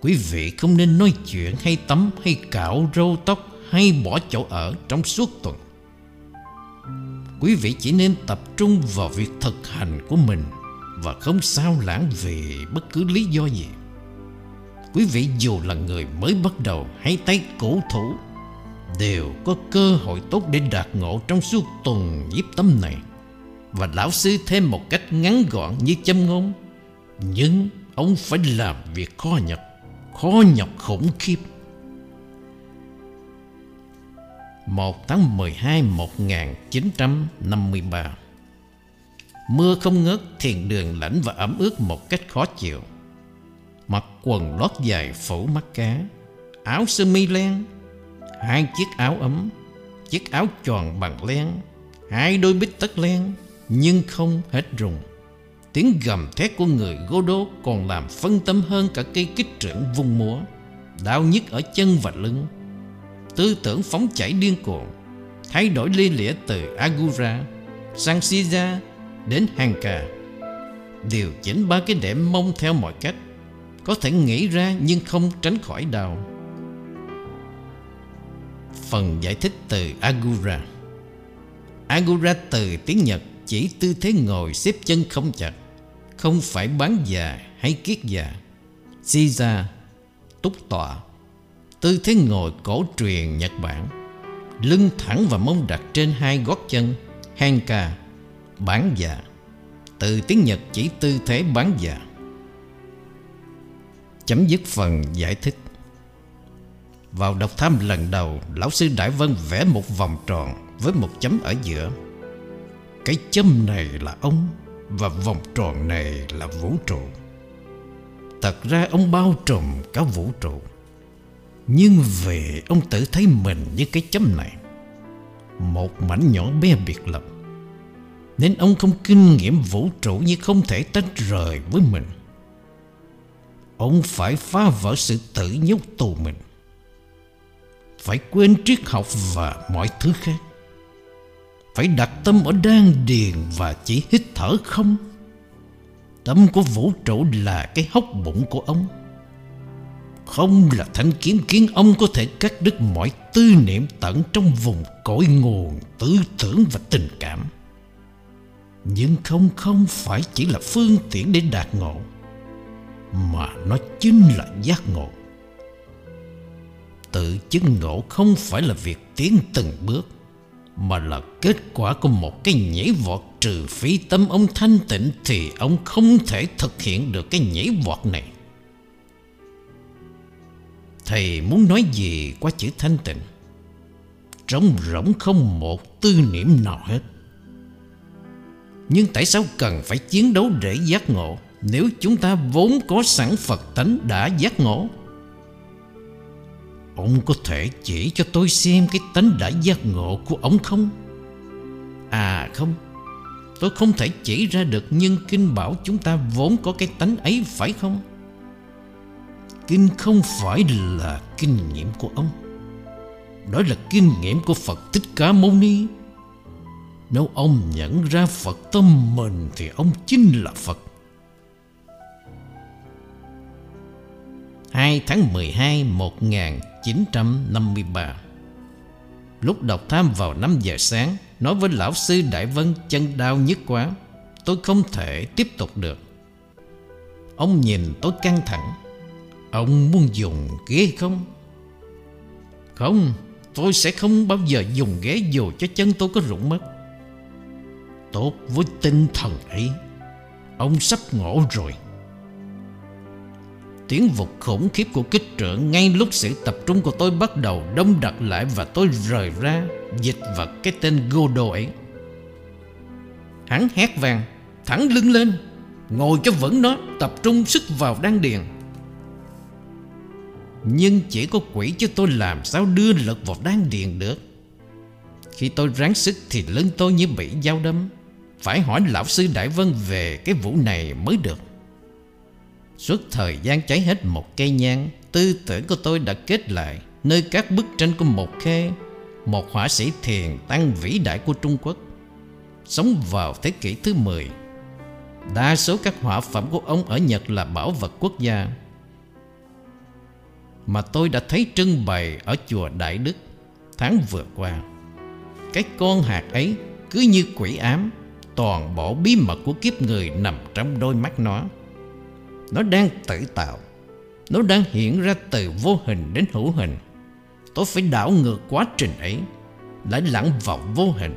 Quý vị không nên nói chuyện hay tắm hay cạo râu tóc hay bỏ chỗ ở trong suốt tuần. Quý vị chỉ nên tập trung vào việc thực hành của mình Và không sao lãng về bất cứ lý do gì. Quý vị dù là người mới bắt đầu hay tay cổ thủ, Đều có cơ hội tốt để đạt ngộ trong suốt tuần nhiếp tâm này. Và lão sư thêm một cách ngắn gọn như châm ngôn, Nhưng ông phải làm việc khó nhọc Khó nhọc khủng khiếp. 1 tháng 12 1953 Mưa không ngớt thiền đường lạnh và ẩm ướt một cách khó chịu Mặc quần lót dài phủ mắt cá Áo sơ mi len Hai chiếc áo ấm Chiếc áo tròn bằng len Hai đôi bít tất len nhưng không hết rùng. Tiếng gầm thét của người gô đô còn làm phân tâm hơn cả cây kích trưởng vùng múa, đau nhức ở chân và lưng. Tư tưởng phóng chảy điên cuồng, thay đổi lia lịa từ Agura sang Siza đến Hanka. Điều chỉnh ba cái đệm mông theo mọi cách, có thể nghĩ ra nhưng không tránh khỏi đau. Phần giải thích từ Agura Agura từ tiếng Nhật chỉ tư thế ngồi xếp chân không chặt Không phải bán già hay kiết già Siza Túc tọa Tư thế ngồi cổ truyền Nhật Bản, Lưng thẳng và mông đặt trên hai gót chân Hanka Bán già dạ. Từ tiếng Nhật chỉ tư thế bán già Chấm dứt phần giải thích. Vào đọc thăm lần đầu, Lão sư Đại Vân vẽ một vòng tròn Với một chấm ở giữa. Cái chấm này là ông Và vòng tròn này là vũ trụ. Thật ra ông bao trùm cả vũ trụ. Nhưng về ông tự thấy mình như cái chấm này, Một mảnh nhỏ bé biệt lập, Nên ông không kinh nghiệm vũ trụ như không thể tách rời với mình. Ông phải phá vỡ sự tự nhốt tù mình, Phải quên triết học và mọi thứ khác, Phải đặt tâm ở đan điền và chỉ hít thở không. Tâm của vũ trụ là cái hốc bụng của ông. Không là thanh kiếm khiến ông có thể cắt đứt mọi tư niệm tận trong vùng cội nguồn tư tưởng và tình cảm. Nhưng không không phải chỉ là phương tiện để đạt ngộ, Mà nó chính là giác ngộ. Tự chứng ngộ không phải là việc tiến từng bước, Mà là kết quả của một cái nhảy vọt. Trừ phi tâm ông thanh tịnh Thì ông không thể thực hiện được cái nhảy vọt này. Thầy muốn nói gì qua chữ thanh tịnh Trống rỗng không một tư niệm nào hết Nhưng tại sao cần phải chiến đấu để giác ngộ Nếu chúng ta vốn có sẵn Phật tánh đã giác ngộ Ông có thể chỉ cho tôi xem cái tánh đã giác ngộ của ông không? À không Tôi không thể chỉ ra được, Nhưng Kinh bảo chúng ta vốn có cái tánh ấy phải không? Kinh không phải là kinh nghiệm của ông. Đó là kinh nghiệm của Phật Thích Ca Mâu Ni. Nếu ông nhận ra Phật tâm mình Thì ông chính là Phật. 2 tháng 12 1953 Lúc đọc tham vào 5 giờ sáng, Nói với lão sư Đại Vân chân đau nhức quá, Tôi không thể tiếp tục được. Ông nhìn tôi căng thẳng. Ông muốn dùng ghế không? Không, Tôi sẽ không bao giờ dùng ghế dù cho chân tôi có rụng mất. Tốt với tinh thần ấy, Ông sắp ngộ rồi. Tiếng vụt khủng khiếp của kích trưởng Ngay lúc sự tập trung của tôi bắt đầu đông đặc lại Và tôi rời ra, Dịch vật cái tên Godot ấy. Hắn hét vàng, Thẳng lưng lên, Ngồi cho vững nó, Tập trung sức vào đan điền. Nhưng chỉ có quỷ chứ tôi làm sao đưa lực vào đan điền được. Khi tôi ráng sức thì lưng tôi như bị dao đâm. Phải hỏi lão sư Đại Vân về cái vụ này mới được. Suốt thời gian cháy hết một cây nhang, Tư tưởng của tôi đã kết lại Nơi các bức tranh của một khê Một họa sĩ thiền tăng vĩ đại của Trung Quốc. Sống vào thế kỷ thứ 10 Đa số các họa phẩm của ông ở Nhật là bảo vật quốc gia. Mà tôi đã thấy trưng bày ở chùa Đại Đức Tháng vừa qua. Cái con hạt ấy cứ như quỷ ám, Toàn bộ bí mật của kiếp người nằm trong đôi mắt nó. Nó đang tự tạo, Nó đang hiện ra từ vô hình đến hữu hình. Tôi phải đảo ngược quá trình ấy, Lại lặn vào vô hình,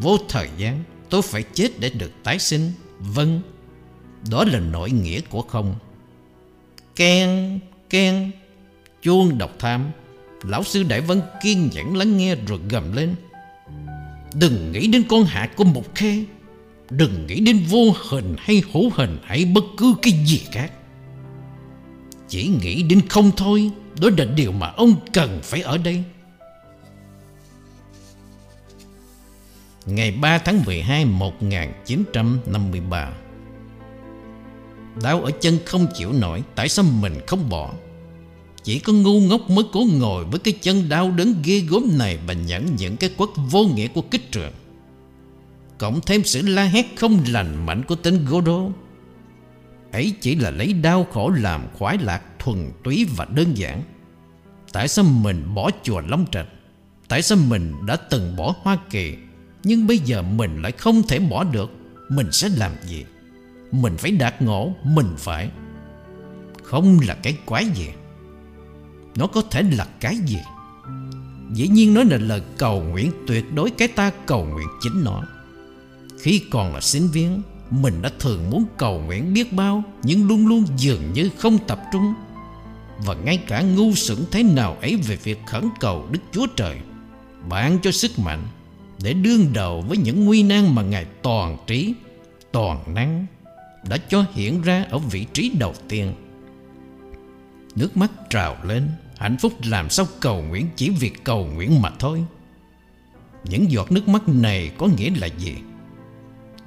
Vô thời gian. Tôi phải chết để được tái sinh. Vâng Đó là nội nghĩa của không. Ken Ken Chuông độc tham. Lão sư Đại Vân kiên nhẫn lắng nghe rồi gầm lên. Đừng nghĩ đến con hạ của một khe. Đừng nghĩ đến vô hình hay hữu hình hay bất cứ cái gì khác. Chỉ nghĩ đến không thôi, Đó là điều mà ông cần phải ở đây. Ngày 3 tháng 12 1953 Đau ở chân không chịu nổi, Tại sao mình không bỏ? Chỉ có ngu ngốc mới cố ngồi Với cái chân đau đớn ghê gốm này Và nhận những cái quất vô nghĩa của kích trường. Cộng thêm sự la hét không lành mạnh của tên godo Ấy chỉ là lấy đau khổ làm khoái lạc thuần túy và đơn giản. Tại sao mình bỏ chùa Long Trạch? Tại sao mình đã từng bỏ Hoa Kỳ, Nhưng bây giờ mình lại không thể bỏ được? Mình sẽ làm gì? Mình phải đạt ngộ, Mình phải. Không là cái quái gì. Nó có thể là cái gì? Dĩ nhiên nó là lời cầu nguyện tuyệt đối Cái ta cầu nguyện chính nó. Khi còn là sinh viên, Mình đã thường muốn cầu nguyện biết bao, Nhưng luôn luôn dường như không tập trung. Và ngay cả ngu xuẩn thế nào ấy về việc khẩn cầu Đức Chúa Trời Bạn cho sức mạnh Để đương đầu với những nguy nan mà Ngài toàn trí, Toàn năng Đã cho hiện ra ở vị trí đầu tiên. Nước mắt trào lên. Hạnh phúc làm sao cầu nguyện chỉ việc cầu nguyện mà thôi. Những giọt nước mắt này có nghĩa là gì?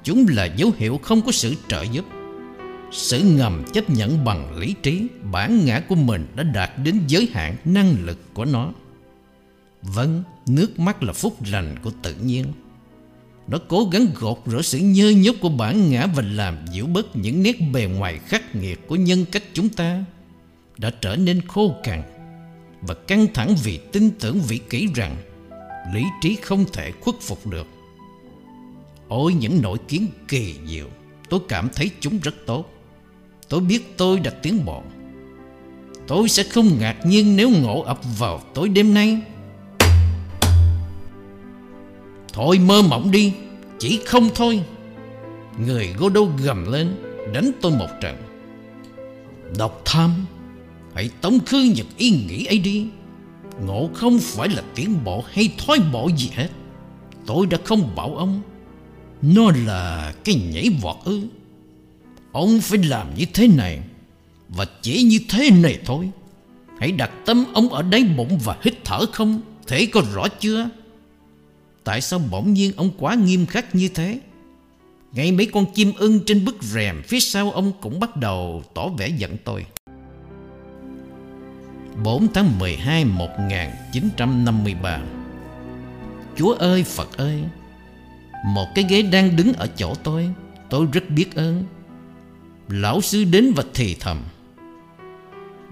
Chúng là dấu hiệu không có sự trợ giúp. Sự ngầm chấp nhận bằng lý trí Bản ngã của mình đã đạt đến giới hạn năng lực của nó. Vâng, nước mắt là phúc lành của tự nhiên. Nó cố gắng gột rửa sự nhơ nhốt của bản ngã Và làm dịu bớt những nét bề ngoài khắc nghiệt của nhân cách chúng ta. Đã trở nên khô cằn và căng thẳng vì tin tưởng vị kỷ rằng Lý trí không thể khuất phục được. Ôi, những nỗi kiến kỳ diệu, Tôi cảm thấy chúng rất tốt. Tôi biết tôi đã tiến bộ. Tôi sẽ không ngạc nhiên nếu ngộ ập vào tối đêm nay. Thôi, mơ mộng đi, Chỉ không thôi. Người Godot gầm lên, Đánh tôi một trận. Độc tham. Hãy tống khứ những ý nghĩ ấy đi. Ngộ không phải là tiến bộ hay thoái bộ gì hết. Tôi đã không bảo ông. Nó là cái nhảy vọt ư. Ông phải làm như thế này Và chỉ như thế này thôi. Hãy đặt tâm ông ở đáy bụng và hít thở không? Thế có rõ chưa? Tại sao bỗng nhiên ông quá nghiêm khắc như thế? Ngay mấy con chim ưng trên bức rèm Phía sau ông cũng bắt đầu tỏ vẻ giận tôi. 4 tháng 12 1953 Chúa ơi, Phật ơi, Một cái ghế đang đứng ở chỗ tôi Tôi rất biết ơn. Lão sư đến và thì thầm.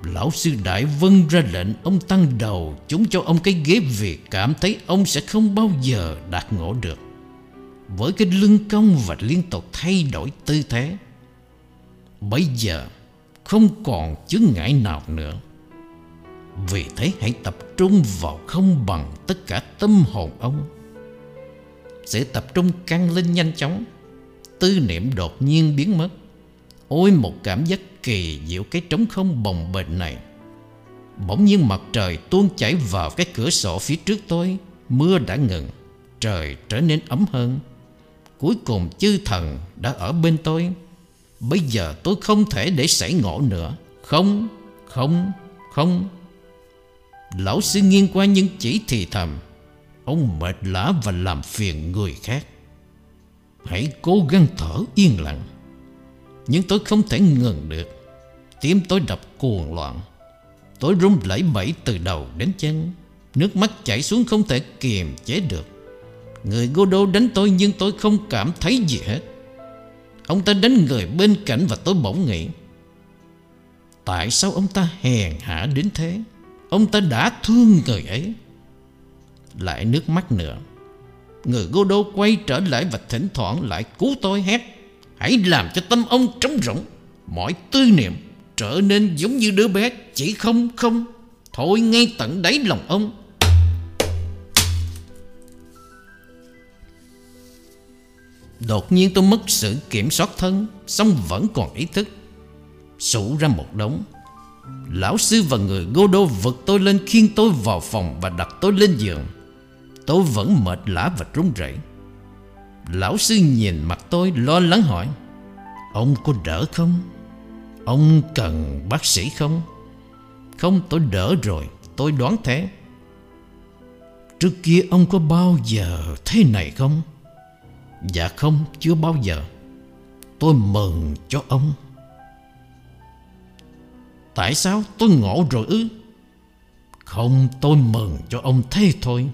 Lão sư đại vân ra lệnh Ông tăng đầu chúng cho ông cái ghế Vì cảm thấy ông sẽ không bao giờ đạt ngộ được. Với cái lưng cong và liên tục thay đổi tư thế, Bây giờ không còn chướng ngại nào nữa. Vì thế hãy tập trung vào không bằng tất cả tâm hồn ông. Sự tập trung căng lên nhanh chóng. Tư niệm đột nhiên biến mất. Ôi một cảm giác kỳ diệu cái trống không bồng bềnh này. Bỗng nhiên mặt trời tuôn chảy vào cái cửa sổ phía trước tôi. Mưa đã ngừng. Trời trở nên ấm hơn. Cuối cùng chư thần đã ở bên tôi. Bây giờ tôi không thể để xảy ngộ nữa. Không, không, không. Lão sư nghiêng qua những chỉ thì thầm. Ông mệt lã và làm phiền người khác. Hãy cố gắng thở yên lặng. Nhưng tôi không thể ngừng được. Tim tôi đập cuồng loạn. Tôi run lẩy bẩy từ đầu đến chân. Nước mắt chảy xuống không thể kiềm chế được. Người Godot đánh tôi nhưng tôi không cảm thấy gì hết. Ông ta đánh người bên cạnh và tôi bỗng nghĩ, Tại sao ông ta hèn hạ đến thế? Ông ta đã thương người ấy. Lại nước mắt nữa. Người Godot quay trở lại và thỉnh thoảng lại cứu tôi hét Hãy làm cho tâm ông trống rỗng. Mọi tư niệm trở nên giống như đứa bé Chỉ không không. Thôi ngay tận đáy lòng ông. Đột nhiên tôi mất sự kiểm soát thân Xong vẫn còn ý thức. Sủ ra một đống. Lão sư và người gô đô vực tôi lên khiêng tôi vào phòng và đặt tôi lên giường Tôi vẫn mệt lã và run rẩy. Lão sư nhìn mặt tôi lo lắng hỏi, Ông có đỡ không? Ông cần bác sĩ không? Không, tôi đỡ rồi, Tôi đoán thế Trước kia ông có bao giờ thế này không? Dạ không, chưa bao giờ Tôi mừng cho ông Tại sao tôi ngộ rồi ư? Không, tôi mừng cho ông thế thôi.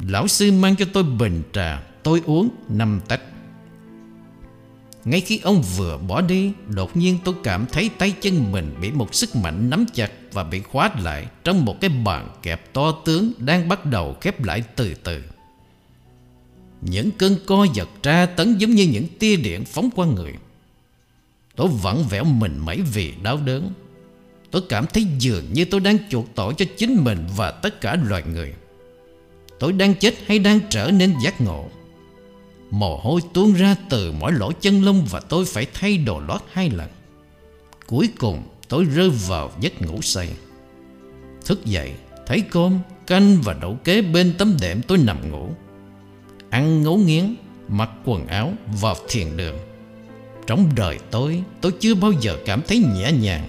Lão sư mang cho tôi bình trà, Tôi uống năm tách. Ngay khi ông vừa bỏ đi, Đột nhiên tôi cảm thấy tay chân mình Bị một sức mạnh nắm chặt Và bị khóa lại Trong một cái bàn kẹp to tướng Đang bắt đầu khép lại từ từ. Những cơn co giật tra tấn Giống như những tia điện phóng qua người. Tôi vẫn vẻo mình mấy vì đau đớn. Tôi cảm thấy dường như tôi đang chuộc tội cho chính mình Và tất cả loài người. Tôi đang chết hay đang trở nên giác ngộ? Mồ hôi tuôn ra từ mỗi lỗ chân lông Và tôi phải thay đồ lót hai lần. Cuối cùng Tôi rơi vào giấc ngủ say. Thức dậy Thấy cơm, canh và đậu kế bên tấm đệm tôi nằm ngủ. Ăn ngấu nghiến Mặc quần áo vào thiền đường. Trong đời tôi Tôi chưa bao giờ cảm thấy nhẹ nhàng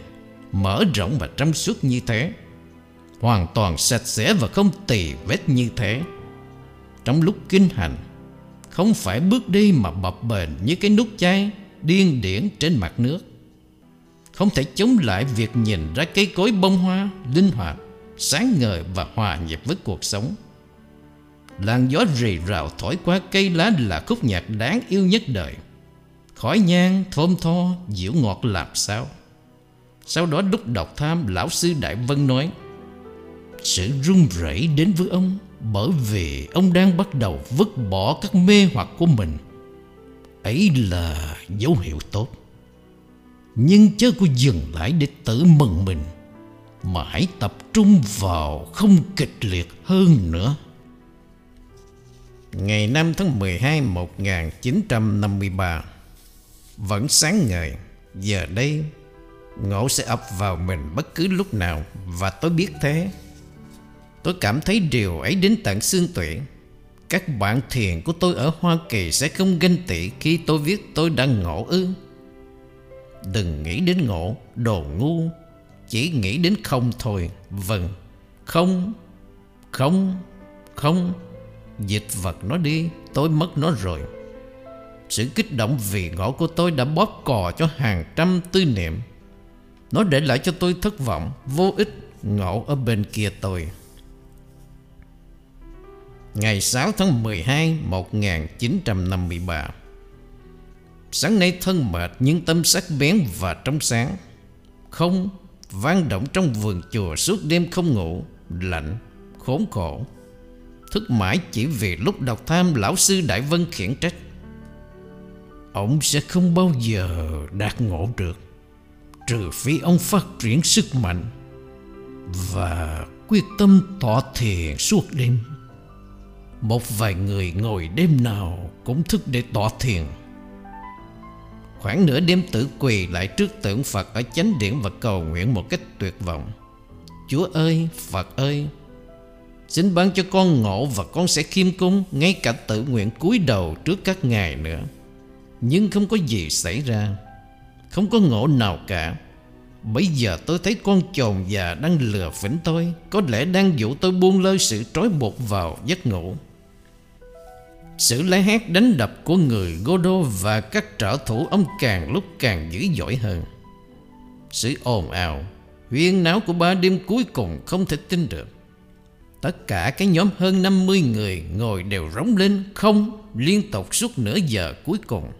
Mở rộng và trong suốt như thế. Hoàn toàn sạch sẽ và không tì vết như thế. Trong lúc kinh hành Không phải bước đi mà bập bềnh như cái nút chai Điên điển trên mặt nước. Không thể chống lại việc nhìn ra cây cối bông hoa Linh hoạt, sáng ngời và hòa nhịp với cuộc sống. Làn gió rì rào thổi qua cây lá là khúc nhạc đáng yêu nhất đời. Khói nhang thơm tho dịu ngọt làm sao? Sau đó lúc đọc tham, Lão sư Đại Vân nói, Sự run rẩy đến với ông Bởi vì ông đang bắt đầu vứt bỏ các mê hoặc của mình. Ấy là dấu hiệu tốt. Nhưng chớ có dừng lại để tự mừng mình, Mà hãy tập trung vào không kịch liệt hơn nữa. Ngày 5 tháng 12 1953 vẫn sáng ngời, Giờ đây Ngộ sẽ ập vào mình bất cứ lúc nào Và tôi biết thế. Tôi cảm thấy điều ấy đến tận xương tủy. Các bạn thiền của tôi ở Hoa Kỳ Sẽ không ganh tị khi tôi viết tôi đang ngộ ư. Đừng nghĩ đến ngộ, Đồ ngu. Chỉ nghĩ đến không thôi. Vâng. Không. Không. Không. Dịch vật nó đi, Tôi mất nó rồi. Sự kích động vì ngõ của tôi đã bóp cò cho hàng trăm tư niệm. Nó để lại cho tôi thất vọng Vô ích ngộ ở bên kia tôi. Ngày 6 tháng 12 1953 Sáng nay thân mệt nhưng tâm sắc bén và trong sáng. Không vang động trong vườn chùa suốt đêm không ngủ Lạnh, khốn khổ. Thức mãi chỉ vì lúc đọc tham Lão sư Đại Vân khiển trách. Ông sẽ không bao giờ đạt ngộ được Trừ phi ông phát triển sức mạnh Và quyết tâm tọa thiền suốt đêm. Một vài người ngồi đêm nào cũng thức để tọa thiền. Khoảng nửa đêm tử quỳ lại trước tượng Phật ở chánh điện và cầu nguyện một cách tuyệt vọng. Chúa ơi, Phật ơi Xin ban cho con ngộ và con sẽ khiêm cung Ngay cả tự nguyện cúi đầu trước các ngài nữa. Nhưng không có gì xảy ra. Không có ngộ nào cả. Bây giờ tôi thấy con chồn già đang lừa phỉnh tôi. Có lẽ đang dụ tôi buông lơi sự trói buộc vào giấc ngủ. Sự la hét đánh đập của người godo và các trợ thủ ông càng lúc càng dữ dội hơn. Sự ồn ào, Huyên náo của ba đêm cuối cùng không thể tin được. Tất cả cái nhóm hơn 50 người ngồi đều rống lên, không, liên tục suốt nửa giờ cuối cùng.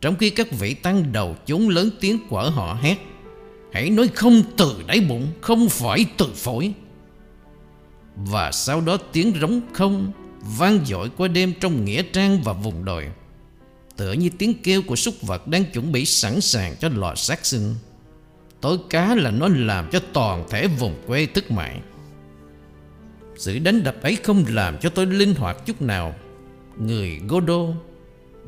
Trong khi các vị tăng đầu chúng lớn tiếng quở họ hét, Hãy nói không từ đáy bụng, Không phải từ phổi. Và sau đó tiếng rống không Vang dội qua đêm trong nghĩa trang và vùng đồi, Tựa như tiếng kêu của súc vật Đang chuẩn bị sẵn sàng cho lò sát sinh. Tối cá là nó làm cho toàn thể vùng quê tức mại sự đánh đập ấy không làm cho tôi linh hoạt chút nào. Người Godo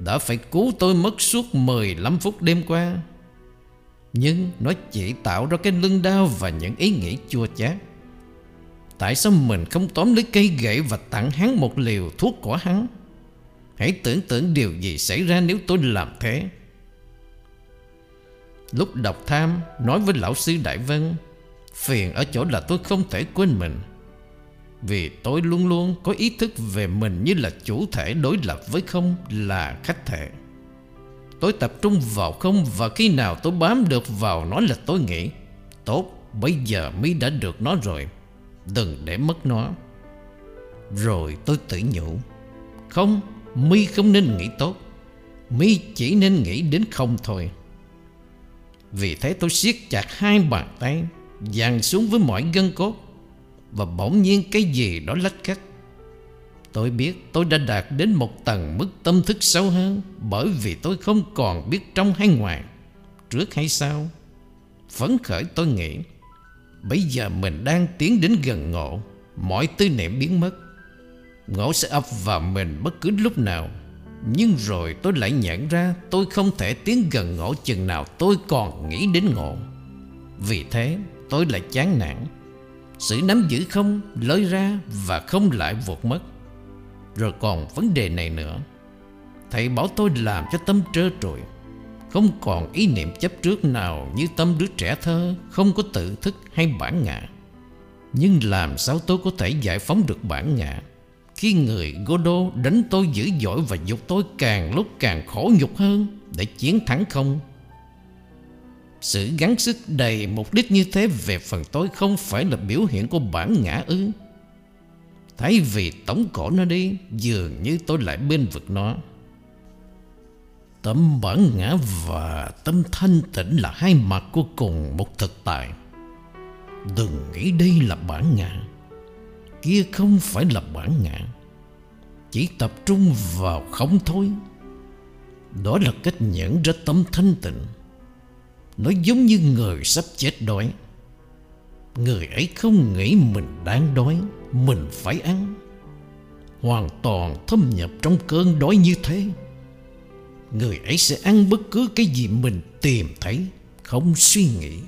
đã phải cứu tôi mất suốt 15 phút đêm qua. Nhưng nó chỉ tạo ra cái lưng đau và những ý nghĩ chua chát. Tại sao mình không tóm lấy cây gậy và tặng hắn một liều thuốc của hắn? Hãy tưởng tượng điều gì xảy ra nếu tôi làm thế. Lúc đọc tham nói với lão sư Đại Vân, Phiền ở chỗ là tôi không thể quên mình vì tôi luôn luôn có ý thức về mình như là chủ thể đối lập với không là khách thể. Tôi tập trung vào không và khi nào tôi bám được vào nó là tôi nghĩ Tốt, bây giờ mi đã được nó rồi Đừng để mất nó. Rồi tôi tự nhủ Không, mi không nên nghĩ tốt mi chỉ nên nghĩ đến không thôi. Vì thế tôi siết chặt hai bàn tay Dàn xuống với mọi gân cốt và bỗng nhiên cái gì đó lách cách. Tôi biết tôi đã đạt đến một tầng mức tâm thức sâu hơn Bởi vì tôi không còn biết trong hay ngoài. Trước hay sau, Phấn khởi tôi nghĩ, Bây giờ mình đang tiến đến gần ngộ, Mọi tư niệm biến mất. Ngộ sẽ ập vào mình bất cứ lúc nào, Nhưng rồi tôi lại nhận ra Tôi không thể tiến gần ngộ chừng nào tôi còn nghĩ đến ngộ. Vì thế, tôi lại chán nản. Sự nắm giữ không lối ra Và không lại vụt mất. Rồi còn vấn đề này nữa. Thầy bảo tôi làm cho tâm trơ trội Không còn ý niệm chấp trước nào Như tâm đứa trẻ thơ, Không có tự thức hay bản ngã. Nhưng làm sao tôi có thể giải phóng được bản ngã? Khi người Godot đánh tôi dữ dội Và dục tôi càng lúc càng khổ nhục hơn Để chiến thắng không sự gắng sức đầy mục đích như thế Về phần tôi không phải là biểu hiện của bản ngã ư. Thay vì tống cổ nó đi, Dường như tôi lại bên vực nó. Tâm bản ngã và tâm thanh tịnh là hai mặt của cùng một thực tại. Đừng nghĩ đây là bản ngã. Kia không phải là bản ngã. Chỉ tập trung vào không thôi. Đó là cách nhận ra tâm thanh tịnh. Nó giống như người sắp chết đói. Người ấy không nghĩ mình đang đói, Mình phải ăn. Hoàn toàn thâm nhập trong cơn đói như thế. Người ấy sẽ ăn bất cứ cái gì mình tìm thấy, Không suy nghĩ.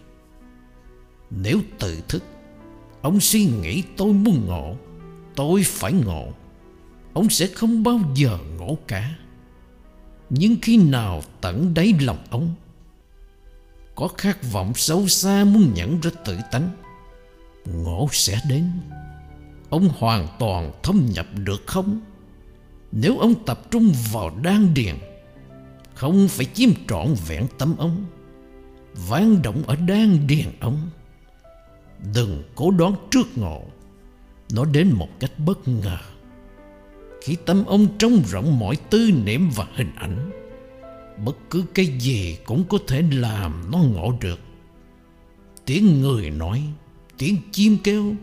Nếu tự thức, Ông suy nghĩ tôi muốn ngộ, Tôi phải ngộ. Ông sẽ không bao giờ ngộ cả. Nhưng khi nào tận đáy lòng ông có khát vọng sâu xa muốn nhận ra tự tánh, Ngộ sẽ đến. Ông hoàn toàn thâm nhập được không? Nếu ông tập trung vào đan điền, không phải chiếm trọn vẹn tâm ông, Vang động ở đan điền ông. Đừng cố đoán trước ngộ, Nó đến một cách bất ngờ. Khi tâm ông trông rộng mọi tư niệm và hình ảnh Bất cứ cái gì cũng có thể làm nó ngộ được. Tiếng người nói, Tiếng chim kêu,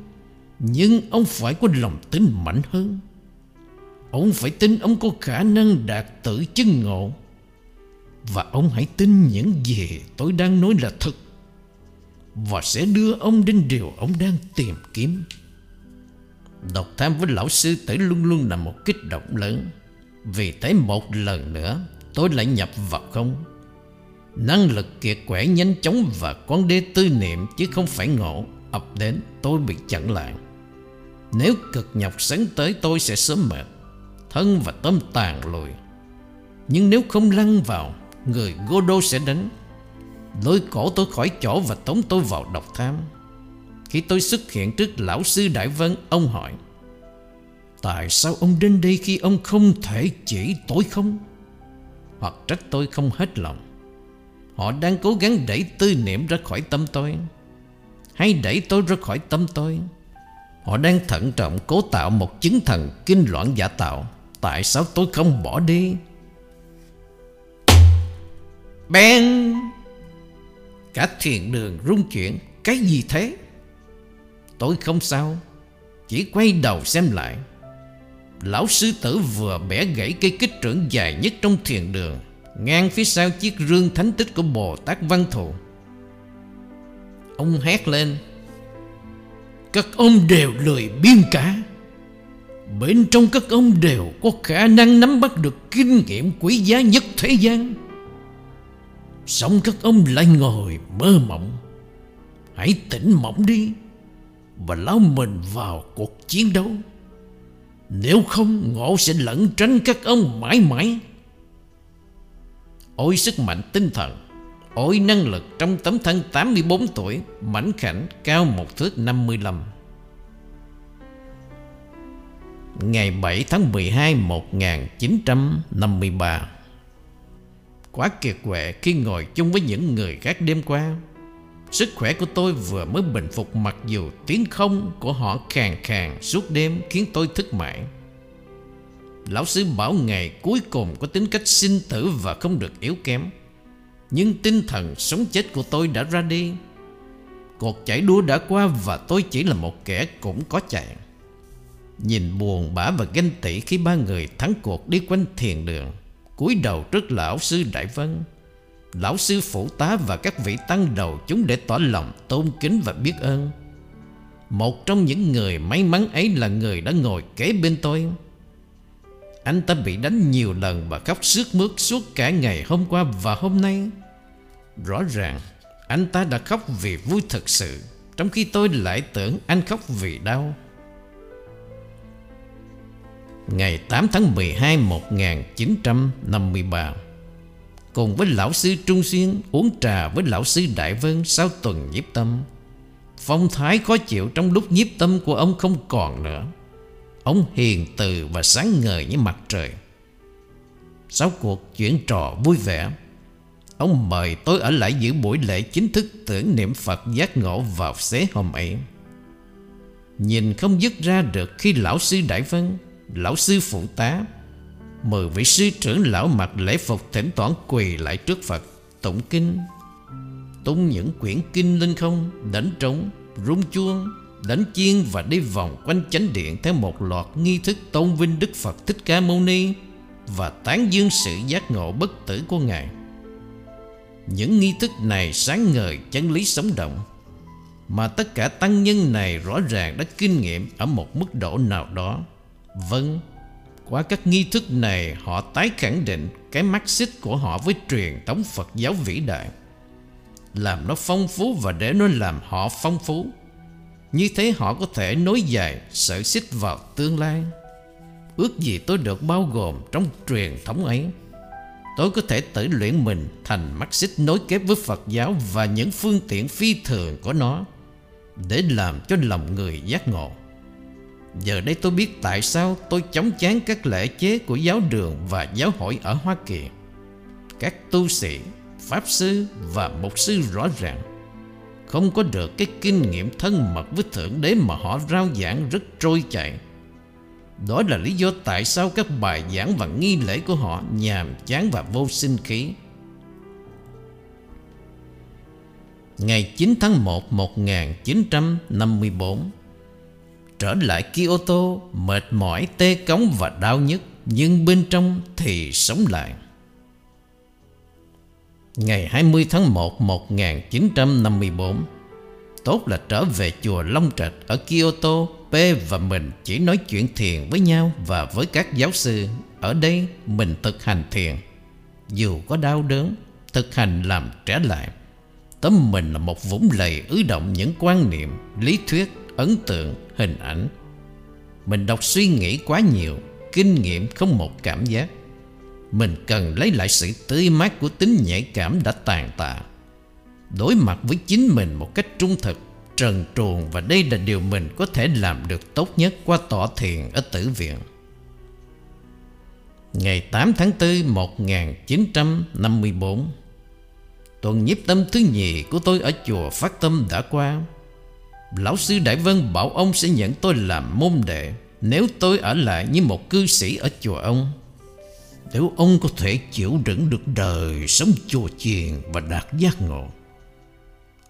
Nhưng ông phải có lòng tin mạnh hơn. Ông phải tin ông có khả năng đạt tự chứng ngộ. Và ông hãy tin những gì tôi đang nói là thật. Và sẽ đưa ông đến điều ông đang tìm kiếm. Độc tham với lão sư tử luôn luôn là một kích động lớn. Vì thế một lần nữa tôi lại nhập vào không? Năng lực kiệt quẻ nhanh chóng và con đê tư niệm chứ không phải ngộ, ập đến tôi bị chặn lại. Nếu cực nhọc sáng tới tôi sẽ sớm mệt, Thân và tâm tàn lùi Nhưng nếu không lăn vào, Người Godot sẽ đánh. Lôi cổ tôi khỏi chỗ và tống tôi vào độc tham. Khi tôi xuất hiện trước lão sư Đại Vân, Ông hỏi, Tại sao ông đến đây khi ông không thể chỉ tôi không? Hoặc trách tôi không hết lòng. Họ đang cố gắng đẩy tư niệm ra khỏi tâm tôi, Hay đẩy tôi ra khỏi tâm tôi. Họ đang thận trọng cố tạo một chứng thần kinh loạn giả tạo. Tại sao tôi không bỏ đi? Bèn Cả thiền đường rung chuyển. Cái gì thế? Tôi không sao. Chỉ quay đầu xem lại. Lão sư tử vừa bẻ gãy cây kích trưởng dài nhất trong thiền đường, Ngang phía sau chiếc rương thánh tích của Bồ Tát Văn Thù. Ông hét lên, Các ông đều lười biên cả. Bên trong các ông đều có khả năng nắm bắt được kinh nghiệm quý giá nhất thế gian. Xong các ông lại ngồi mơ mộng. Hãy tỉnh mộng đi, Và lao mình vào cuộc chiến đấu. Nếu không, ngộ sẽ lẫn tránh các ông mãi mãi. Ôi sức mạnh tinh thần, Ôi năng lực trong tấm thân 84 tuổi Mảnh khảnh, cao một thước 55 Ngày 7 tháng 12 1953 Quá kiệt quệ khi ngồi chung với những người khác đêm qua. Sức khỏe của tôi vừa mới bình phục Mặc dù tiếng không của họ khàn khàn suốt đêm Khiến tôi thức mãi. Lão sư bảo ngày cuối cùng có tính cách sinh tử và không được yếu kém. Nhưng tinh thần sống chết của tôi đã ra đi. Cuộc chạy đua đã qua và tôi chỉ là một kẻ cũng có chạy. Nhìn buồn bã và ganh tị khi ba người thắng cuộc đi quanh thiền đường, cúi đầu trước lão sư Đại Vân. Lão sư phụ tá và các vị tăng đầu chúng để tỏ lòng tôn kính và biết ơn. Một trong những người may mắn ấy là người đã ngồi kế bên tôi. Anh ta bị đánh nhiều lần và khóc sướt mướt suốt cả ngày hôm qua và hôm nay. Rõ ràng, Anh ta đã khóc vì vui thật sự, Trong khi tôi lại tưởng anh khóc vì đau. Ngày 8 tháng 12 1953 Cùng với lão sư Trung Xuyên Uống trà với lão sư Đại Vân Sau tuần nhiếp tâm. Phong thái khó chịu trong lúc nhiếp tâm của ông không còn nữa. Ông hiền từ và sáng ngời như mặt trời. Sau cuộc chuyển trò vui vẻ, Ông mời tôi ở lại giữ buổi lễ chính thức tưởng niệm Phật giác ngộ vào xế hôm ấy. Nhìn không dứt ra được khi lão sư Đại Vân, Lão sư phụ tá Mười vị sư trưởng lão mặc lễ phục thỉnh thoảng quỳ lại trước Phật. Tụng kinh. Tung những quyển kinh lên không Đánh trống, rung chuông Đánh chiên và đi vòng quanh chánh điện Theo một loạt nghi thức tôn vinh Đức Phật Thích Ca Mâu Ni Và tán dương sự giác ngộ bất tử của Ngài. Những nghi thức này sáng ngời chân lý sống động Mà tất cả tăng nhân này rõ ràng đã kinh nghiệm Ở một mức độ nào đó. Vâng qua các nghi thức này, họ tái khẳng định Cái mắt xích của họ với truyền thống Phật giáo vĩ đại, Làm nó phong phú và để nó làm họ phong phú. Như thế họ có thể nối dài sợi xích vào tương lai. Ước gì tôi được bao gồm trong truyền thống ấy. Tôi có thể tự luyện mình thành mắt xích nối kết với Phật giáo Và những phương tiện phi thường của nó Để làm cho lòng người giác ngộ. Giờ đây tôi biết tại sao tôi chống chán các lễ chế của giáo đường và giáo hội ở Hoa Kỳ. Các tu sĩ, pháp sư và mục sư rõ ràng không có được cái kinh nghiệm thân mật với Thượng Đế mà họ rao giảng rất trôi chảy. Đó là lý do tại sao các bài giảng và nghi lễ của họ nhàm chán và vô sinh khí. Ngày 9 tháng 1 1954 Trở lại Kyoto Mệt mỏi tê cống và đau nhức Nhưng bên trong thì sống lại. Ngày 20 tháng 1 1954 Tốt là trở về chùa Long Trạch ở Kyoto P và mình chỉ nói chuyện thiền với nhau Và với các giáo sư. Ở đây mình thực hành thiền. Dù có đau đớn Thực hành làm trẻ lại. Tâm mình là một vũng lầy ứ động những quan niệm, lý thuyết ấn tượng, hình ảnh. Mình đọc suy nghĩ quá nhiều Kinh nghiệm không một cảm giác. Mình cần lấy lại sự tươi mát của tính nhạy cảm đã tàn tạ. Đối mặt với chính mình một cách trung thực Trần truồng và đây là điều mình có thể làm được tốt nhất qua tọa thiền ở tử viện. Ngày 8 tháng 4 1954 Tuần nhiếp tâm thứ nhì của tôi ở chùa Phát Tâm đã qua. Lão sư Đại Vân bảo ông sẽ nhận tôi làm môn đệ, Nếu tôi ở lại như một cư sĩ ở chùa ông. Nếu ông có thể chịu đựng được đời sống chùa chiền và đạt giác ngộ,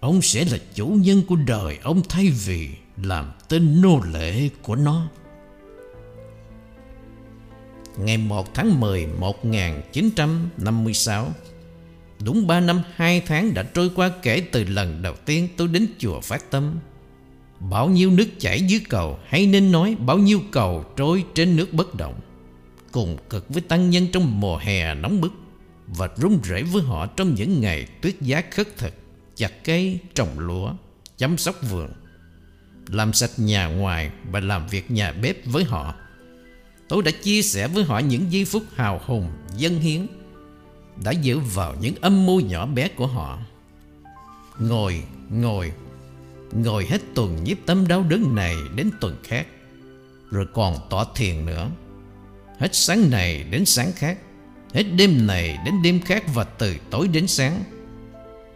Ông sẽ là chủ nhân của đời ông thay vì làm tên nô lệ của nó. Ngày 1 tháng 10 1956 Đúng 3 năm 2 tháng đã trôi qua kể từ lần đầu tiên tôi đến chùa Phát Tâm. Bao nhiêu nước chảy dưới cầu hay nên nói bao nhiêu cầu trôi trên nước bất động. Cùng cực với tăng nhân trong mùa hè nóng bức Và run rẩy với họ trong những ngày tuyết giá khất thực Chặt cây, trồng lúa, chăm sóc vườn. Làm sạch nhà ngoài và làm việc nhà bếp với họ. Tôi đã chia sẻ với họ những giây phút hào hùng, dân hiến Đã dựa vào những âm mưu nhỏ bé của họ. Ngồi, ngồi Ngồi hết tuần nhiếp tâm đau đớn này đến tuần khác. Rồi còn tỏa thiền nữa. Hết sáng này đến sáng khác. Hết đêm này đến đêm khác Và từ tối đến sáng.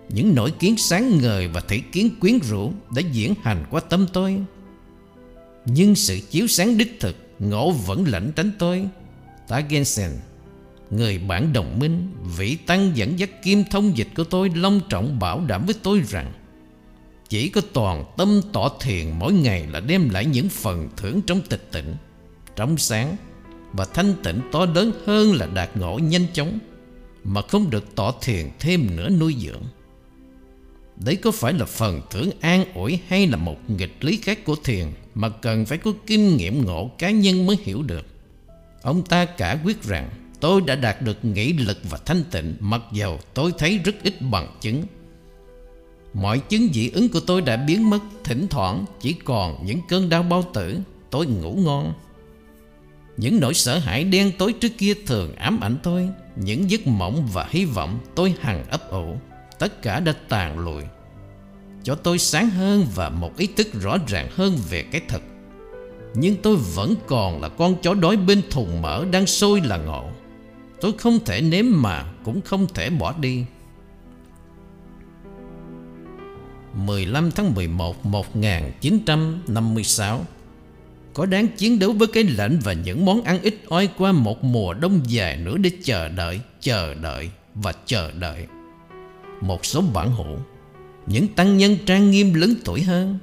Những nỗi kiến sáng ngời Và thể kiến quyến rũ Đã diễn hành qua tâm tôi. Nhưng sự chiếu sáng đích thực, Ngộ vẫn lạnh tránh tôi. Ta Gensen Người bạn đồng minh Vị tăng dẫn dắt kim thông dịch của tôi Long trọng bảo đảm với tôi rằng chỉ có toàn tâm tỏ thiền mỗi ngày là đem lại những phần thưởng trong tịch tịnh, trong sáng và thanh tịnh to lớn hơn là đạt ngộ nhanh chóng mà không được tỏ thiền thêm nữa nuôi dưỡng. Đấy có phải là phần thưởng an ủi hay là một nghịch lý khác của thiền mà cần phải có kinh nghiệm ngộ cá nhân mới hiểu được. Ông ta cả quyết rằng tôi đã đạt được nghị lực và thanh tịnh mặc dầu tôi thấy rất ít bằng chứng Mọi chứng dị ứng của tôi đã biến mất, Thỉnh thoảng chỉ còn những cơn đau bao tử, Tôi ngủ ngon. Những nỗi sợ hãi đen tối trước kia thường ám ảnh tôi, Những giấc mộng và hy vọng tôi hằng ấp ủ, Tất cả đã tàn lụi. Cho tôi sáng hơn và một ý thức rõ ràng hơn về cái thật. Nhưng tôi vẫn còn là con chó đói bên thùng mỡ đang sôi là ngộ. Tôi không thể nếm mà cũng không thể bỏ đi. 15 tháng 11 1956 Có đáng chiến đấu với cái lạnh và những món ăn ít oi qua một mùa đông dài nữa để chờ đợi, chờ đợi và chờ đợi. Một số bản hữu Những tăng nhân trang nghiêm lớn tuổi hơn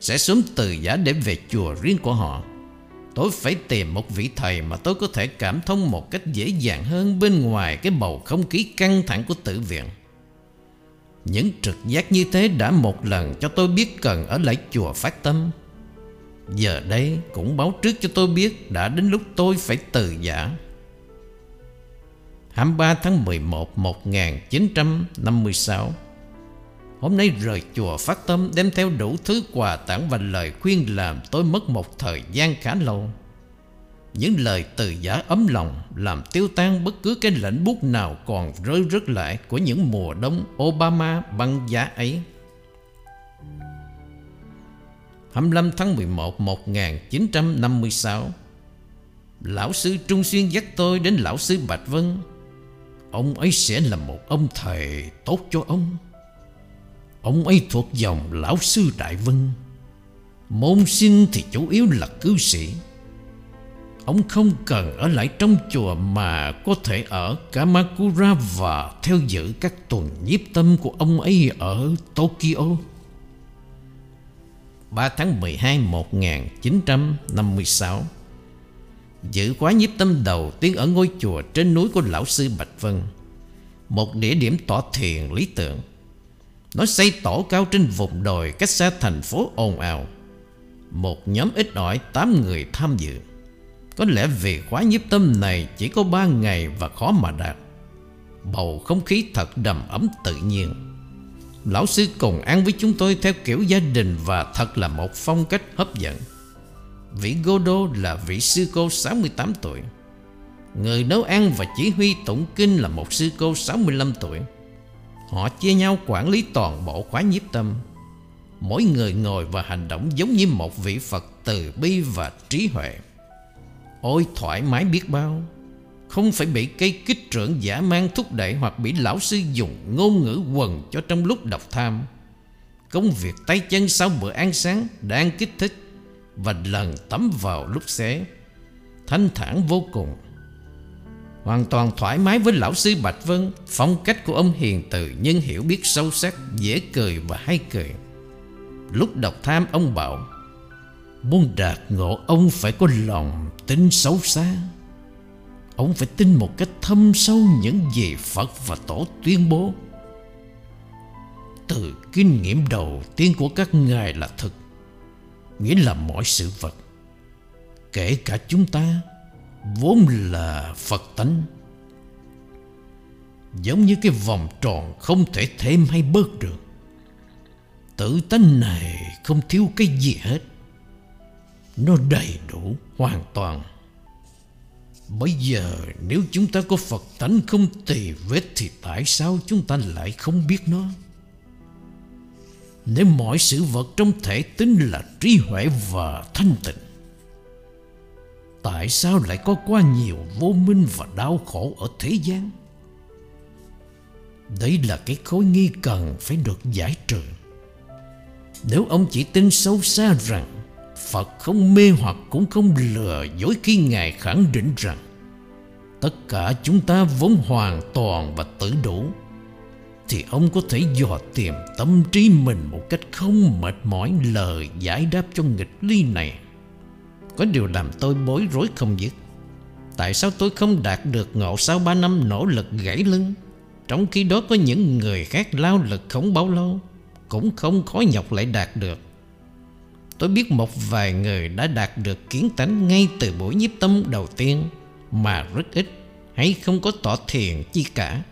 Sẽ sớm từ giả để về chùa riêng của họ. Tôi phải tìm một vị thầy mà tôi có thể cảm thông một cách dễ dàng hơn bên ngoài cái bầu không khí căng thẳng của tử viện. Những trực giác như thế đã một lần cho tôi biết cần ở lại chùa phát tâm. Giờ đây cũng báo trước cho tôi biết đã đến lúc tôi phải từ giả. 23 tháng 11 1956 Hôm nay rời chùa phát tâm đem theo đủ thứ quà tặng và lời khuyên làm tôi mất một thời gian khá lâu. Những lời từ giả ấm lòng làm tiêu tan bất cứ cái lệnh bút nào còn rơi rớt lại của những mùa đông Obama băng giá ấy. 25 tháng 11 1956 Lão sư Trung Xuyên dắt tôi đến lão sư Bạch Vân. Ông ấy sẽ là một ông thầy tốt cho ông. Ông ấy thuộc dòng lão sư Đại Vân. Môn sinh thì chủ yếu là cư sĩ. Ông không cần ở lại trong chùa mà có thể ở Kamakura và theo dõi các tuần nhiếp tâm của ông ấy ở Tokyo. 3 tháng 12 1956 giữ khóa nhiếp tâm đầu tiên ở ngôi chùa trên núi của Lão Sư Bạch Vân, Một địa điểm tỏ thiền lý tưởng. Nó xây tổ cao trên vùng đồi cách xa thành phố ồn ào. Một nhóm ít ỏi 8 người tham dự. Có lẽ vì khóa nhiếp tâm này chỉ có ba ngày và khó mà đạt. Bầu không khí thật đầm ấm tự nhiên. Lão sư cùng ăn với chúng tôi theo kiểu gia đình Và thật là một phong cách hấp dẫn. Vị Godo là vị sư cô 68 tuổi. Người nấu ăn và chỉ huy tụng kinh là một sư cô 65 tuổi. Họ chia nhau quản lý toàn bộ khóa nhiếp tâm. Mỗi người ngồi và hành động giống như một vị Phật từ bi và trí huệ. Ôi, thoải mái biết bao. Không phải bị cây kích trưởng giả mang thúc đẩy Hoặc bị lão sư dùng ngôn ngữ quần cho trong lúc đọc tham. Công việc tay chân sau bữa ăn sáng đang kích thích Và lần tắm vào lúc xế Thanh thản vô cùng. Hoàn toàn thoải mái với lão sư Bạch Vân, Phong cách của ông hiền từ nhưng hiểu biết sâu sắc, Dễ cười và hay cười. Lúc đọc tham, ông bảo Muốn đạt ngộ, ông phải có lòng tin xấu xa. Ông phải tin một cách thâm sâu những gì Phật và Tổ tuyên bố. Từ kinh nghiệm đầu tiên của các ngài là thực, Nghĩa là mọi sự vật, Kể cả chúng ta, vốn là Phật tánh. Giống như cái vòng tròn không thể thêm hay bớt được. Tự tánh này không thiếu cái gì hết. Nó đầy đủ, hoàn toàn. Bây giờ nếu chúng ta có Phật tánh không tỳ vết Thì tại sao chúng ta lại không biết nó? Nếu mọi sự vật trong thể tính là trí huệ và thanh tịnh, Tại sao lại có quá nhiều vô minh và đau khổ ở thế gian? Đấy là cái khối nghi cần phải được giải trừ. Nếu ông chỉ tin sâu xa rằng Phật không mê hoặc cũng không lừa dối khi Ngài khẳng định rằng Tất cả chúng ta vốn hoàn toàn và tự đủ, Thì ông có thể dò tìm tâm trí mình một cách không mệt mỏi lời giải đáp cho nghịch ly này. Có điều làm tôi bối rối không dứt Tại sao tôi không đạt được ngộ sau 3 năm nỗ lực gãy lưng, Trong khi đó có những người khác lao lực không bao lâu, Cũng không khó nhọc lại đạt được. Tôi biết một vài người đã đạt được kiến tánh ngay từ buổi nhiếp tâm đầu tiên, Mà rất ít, hay không có tỏ thiền chi cả.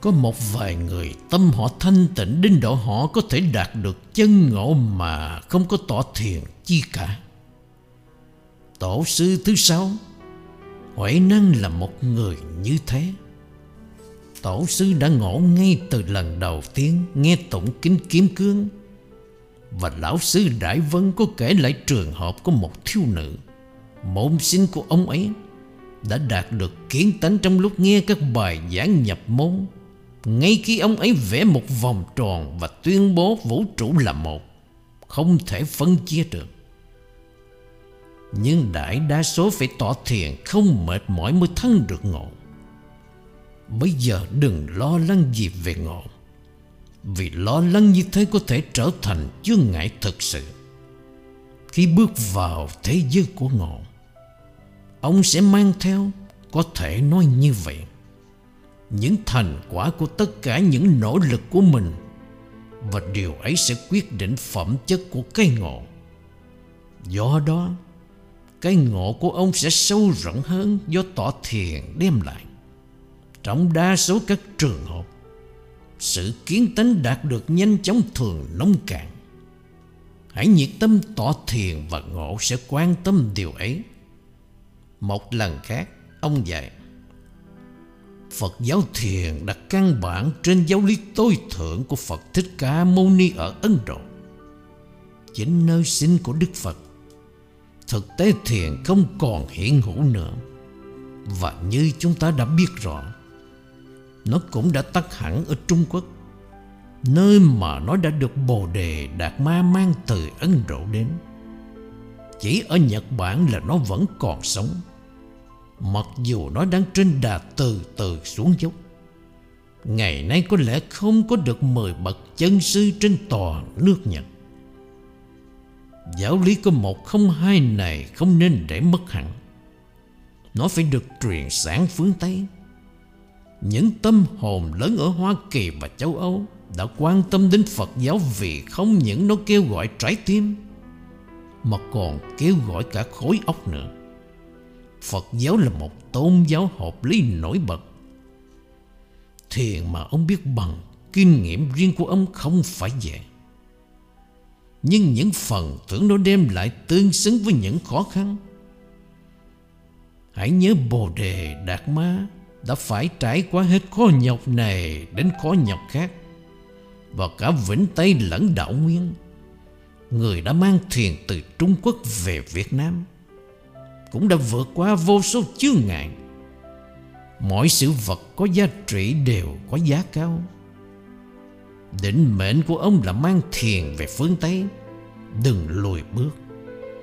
Có một vài người tâm họ thanh tịnh Đến độ họ có thể đạt được chân ngộ Mà không có tỏ thiền chi cả. Tổ sư thứ sáu, Huệ năng là một người như thế. Tổ sư đã ngộ ngay từ lần đầu tiên Nghe tụng kinh kiếm cương. Và lão sư Đại Vân có kể lại trường hợp của một thiếu nữ. Môn sinh của ông ấy Đã đạt được kiến tánh trong lúc nghe các bài giảng nhập môn. Ngay khi ông ấy vẽ một vòng tròn Và tuyên bố vũ trụ là một, Không thể phân chia được. Nhưng đại đa số phải tỏ thiền Không mệt mỏi mới thân được ngộ. Bây giờ đừng lo lắng gì về ngộ. Vì lo lắng như thế có thể trở thành chướng ngại thực sự. Khi bước vào thế giới của ngộ, Ông sẽ mang theo, Có thể nói như vậy. Những thành quả của tất cả những nỗ lực của mình Và điều ấy sẽ quyết định phẩm chất của cây ngộ. Do đó, Cái ngộ của ông sẽ sâu rộng hơn Do tỏ thiền đem lại. Trong đa số các trường hợp sự kiến tánh đạt được nhanh chóng thường nông cạn. Hãy nhiệt tâm tỏ thiền và ngộ sẽ quan tâm điều ấy. Một lần khác, Ông dạy, Phật giáo thiền đặt căn bản trên giáo lý tối thượng của Phật Thích Ca Mâu Ni ở Ấn Độ. Chính nơi sinh của Đức Phật, Thực tế thiền không còn hiện hữu nữa. Và như chúng ta đã biết rõ nó cũng đã tắt hẳn ở Trung Quốc, Nơi mà nó đã được Bồ Đề Đạt Ma mang từ Ấn Độ đến. Chỉ ở Nhật Bản là nó vẫn còn sống, Mặc dù nó đang trên đà từ từ xuống dốc. Ngày nay có lẽ không có được mời bậc chân sư trên toàn nước Nhật. Giáo lý có một không hai này không nên để mất hẳn. Nó phải được truyền sản phương Tây những tâm hồn lớn ở Hoa Kỳ và châu Âu đã quan tâm đến Phật giáo vì không những nó kêu gọi trái tim, mà còn kêu gọi cả khối óc nữa. Phật giáo là một tôn giáo hợp lý nổi bật. Thiền mà ông biết bằng, kinh nghiệm riêng của ông không phải dễ. Nhưng những phần tưởng nó đem lại tương xứng với những khó khăn. Hãy nhớ Bồ Đề Đạt Ma đã phải trải qua hết khó nhọc này đến khó nhọc khác và cả Vĩnh Tây lẫn đảo Nguyên. Người đã mang thuyền từ Trung Quốc về Việt Nam, cũng đã vượt qua vô số chướng ngại. Mọi sự vật có giá trị đều có giá cao. Định mệnh của ông là mang thiền về phương Tây, Đừng lùi bước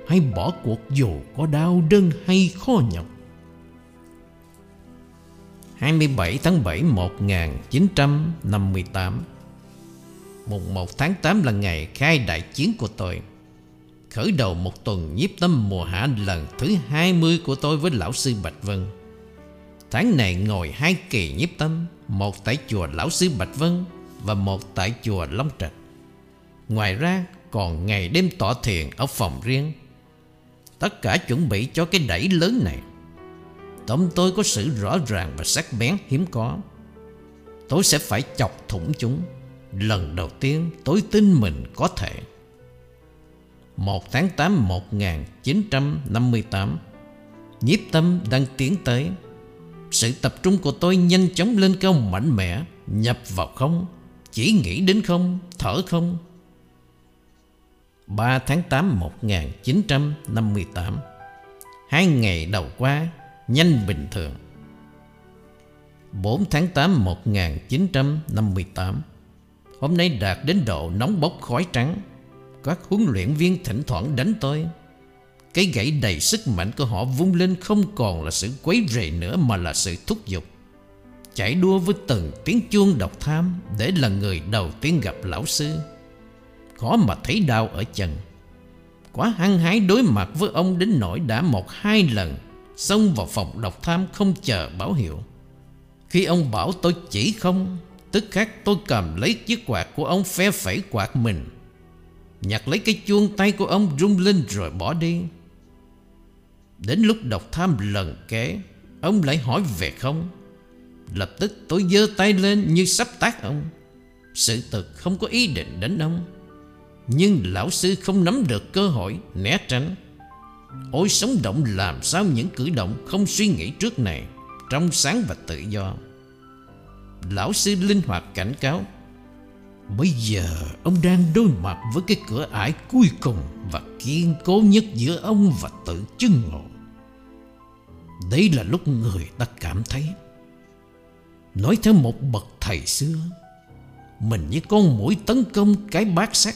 Hay bỏ cuộc dù có đau đớn hay khó nhọc 27 tháng 7 1958 Mùng 1 tháng 8 là ngày khai đại chiến của tôi. Khởi đầu một tuần nhiếp tâm mùa hạ lần thứ 20 của tôi với lão sư Bạch Vân. Tháng này ngồi hai kỳ nhiếp tâm, Một tại chùa lão sư Bạch Vân Và một tại chùa Long Trạch. Ngoài ra, còn ngày đêm tỏ thiền ở phòng riêng. Tất cả chuẩn bị cho cái đẩy lớn này. Tóm tôi có sự rõ ràng và sắc bén hiếm có. Tôi sẽ phải chọc thủng chúng. Lần đầu tiên, tôi tin mình có thể. 1 tháng 8 1958 Nhiếp tâm đang tiến tới. Sự tập trung của tôi nhanh chóng lên cao mạnh mẽ, Nhập vào không, Chỉ nghĩ đến không, Thở không. 3 tháng 8 1958 Hai ngày đầu qua nhanh bình thường. 4 tháng 8 1958 Hôm nay đạt đến độ nóng bốc khói trắng. Các huấn luyện viên thỉnh thoảng đánh tôi. Cái gãy đầy sức mạnh của họ vung lên không còn là sự quấy rầy nữa mà là sự thúc giục. Chạy đua với từng tiếng chuông độc tham Để là người đầu tiên gặp lão sư. Khó mà thấy đau ở chân. Quá hăng hái đối mặt với ông đến nỗi đã một hai lần. Xông vào phòng độc tham không chờ báo hiệu. Khi ông bảo tôi chỉ không, Tức khắc tôi cầm lấy chiếc quạt của ông phe phẩy quạt mình. Nhặt lấy cái chuông tay của ông rung lên rồi bỏ đi. Đến lúc độc tham lần kế Ông lại hỏi về không. Lập tức tôi giơ tay lên như sắp tác ông. Sự thật không có ý định đánh ông. Nhưng lão sư không nắm được cơ hội né tránh. Ôi sống động làm sao những cử động không suy nghĩ trước này, Trong sáng và tự do. Lão sư linh hoạt cảnh cáo, Bây giờ ông đang đối mặt với cái cửa ải cuối cùng Và kiên cố nhất giữa ông và tự chứng ngộ. Đấy là lúc người ta cảm thấy, Nói theo một bậc thầy xưa, Mình như con mũi tấn công cái bát sắt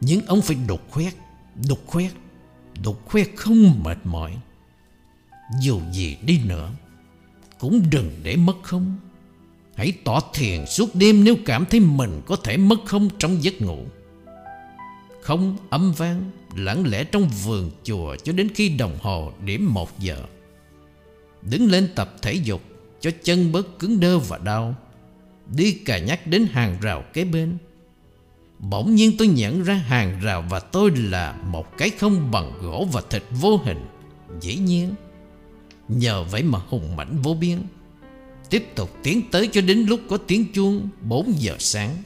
Nhưng ông phải đục khoét Đục khoét Đục khoe không mệt mỏi. Dù gì đi nữa, Cũng đừng để mất không. Hãy tỏ thiền suốt đêm nếu cảm thấy mình có thể mất không trong giấc ngủ. Không âm vang, lặng lẽ trong vườn chùa cho đến khi đồng hồ điểm một giờ. Đứng lên tập thể dục cho chân bớt cứng đơ và đau. Đi cà nhắc đến hàng rào kế bên. Bỗng nhiên tôi nhận ra hàng rào và tôi là một cái không bằng gỗ và thịt vô hình. Dĩ nhiên, Nhờ vậy mà hùng mạnh vô biên. Tiếp tục tiến tới cho đến lúc có tiếng chuông 4 giờ sáng.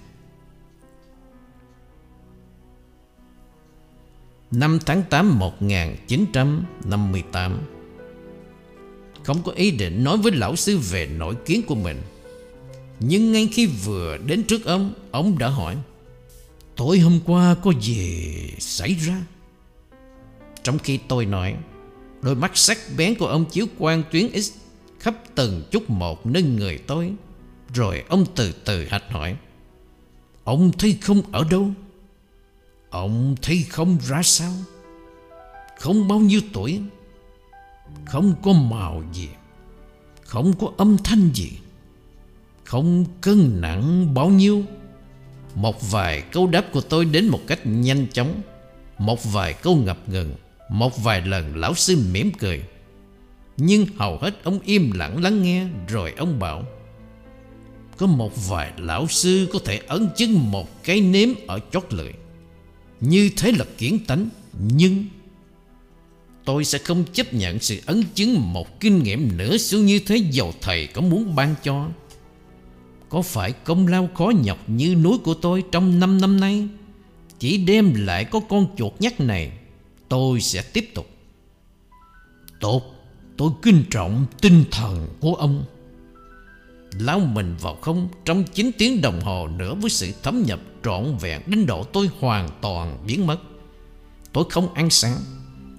Năm tháng 8 1958 Không có ý định nói với lão sư về nổi kiến của mình. Nhưng ngay khi vừa đến trước ông Ông đã hỏi Tối hôm qua có gì xảy ra? Trong khi tôi nói, Đôi mắt sắc bén của ông chiếu quang tuyến X khắp từng chút một nâng người tôi. Rồi ông từ từ hạch hỏi, Ông thấy không ở đâu? Ông thấy không ra sao? Không bao nhiêu tuổi? Không có màu gì? Không có âm thanh gì? Không cân nặng bao nhiêu? Một vài câu đáp của tôi đến một cách nhanh chóng, Một vài câu ngập ngừng, Một vài lần lão sư mỉm cười. Nhưng hầu hết ông im lặng lắng nghe, Rồi ông bảo, Có một vài lão sư có thể ấn chứng một cái nếm ở chót lưỡi, Như thế là kiến tánh, Nhưng Tôi sẽ không chấp nhận sự ấn chứng một kinh nghiệm nữa xuống như thế dầu thầy có muốn ban cho. Có phải công lao khó nhọc như núi của tôi trong 5 năm nay? Chỉ đem lại có con chuột nhắt này, Tôi sẽ tiếp tục. Tốt, Tôi kinh trọng tinh thần của ông. Lao mình vào không Trong 9 tiếng đồng hồ nữa Với sự thấm nhập trọn vẹn Đến độ tôi hoàn toàn biến mất. Tôi không ăn sáng,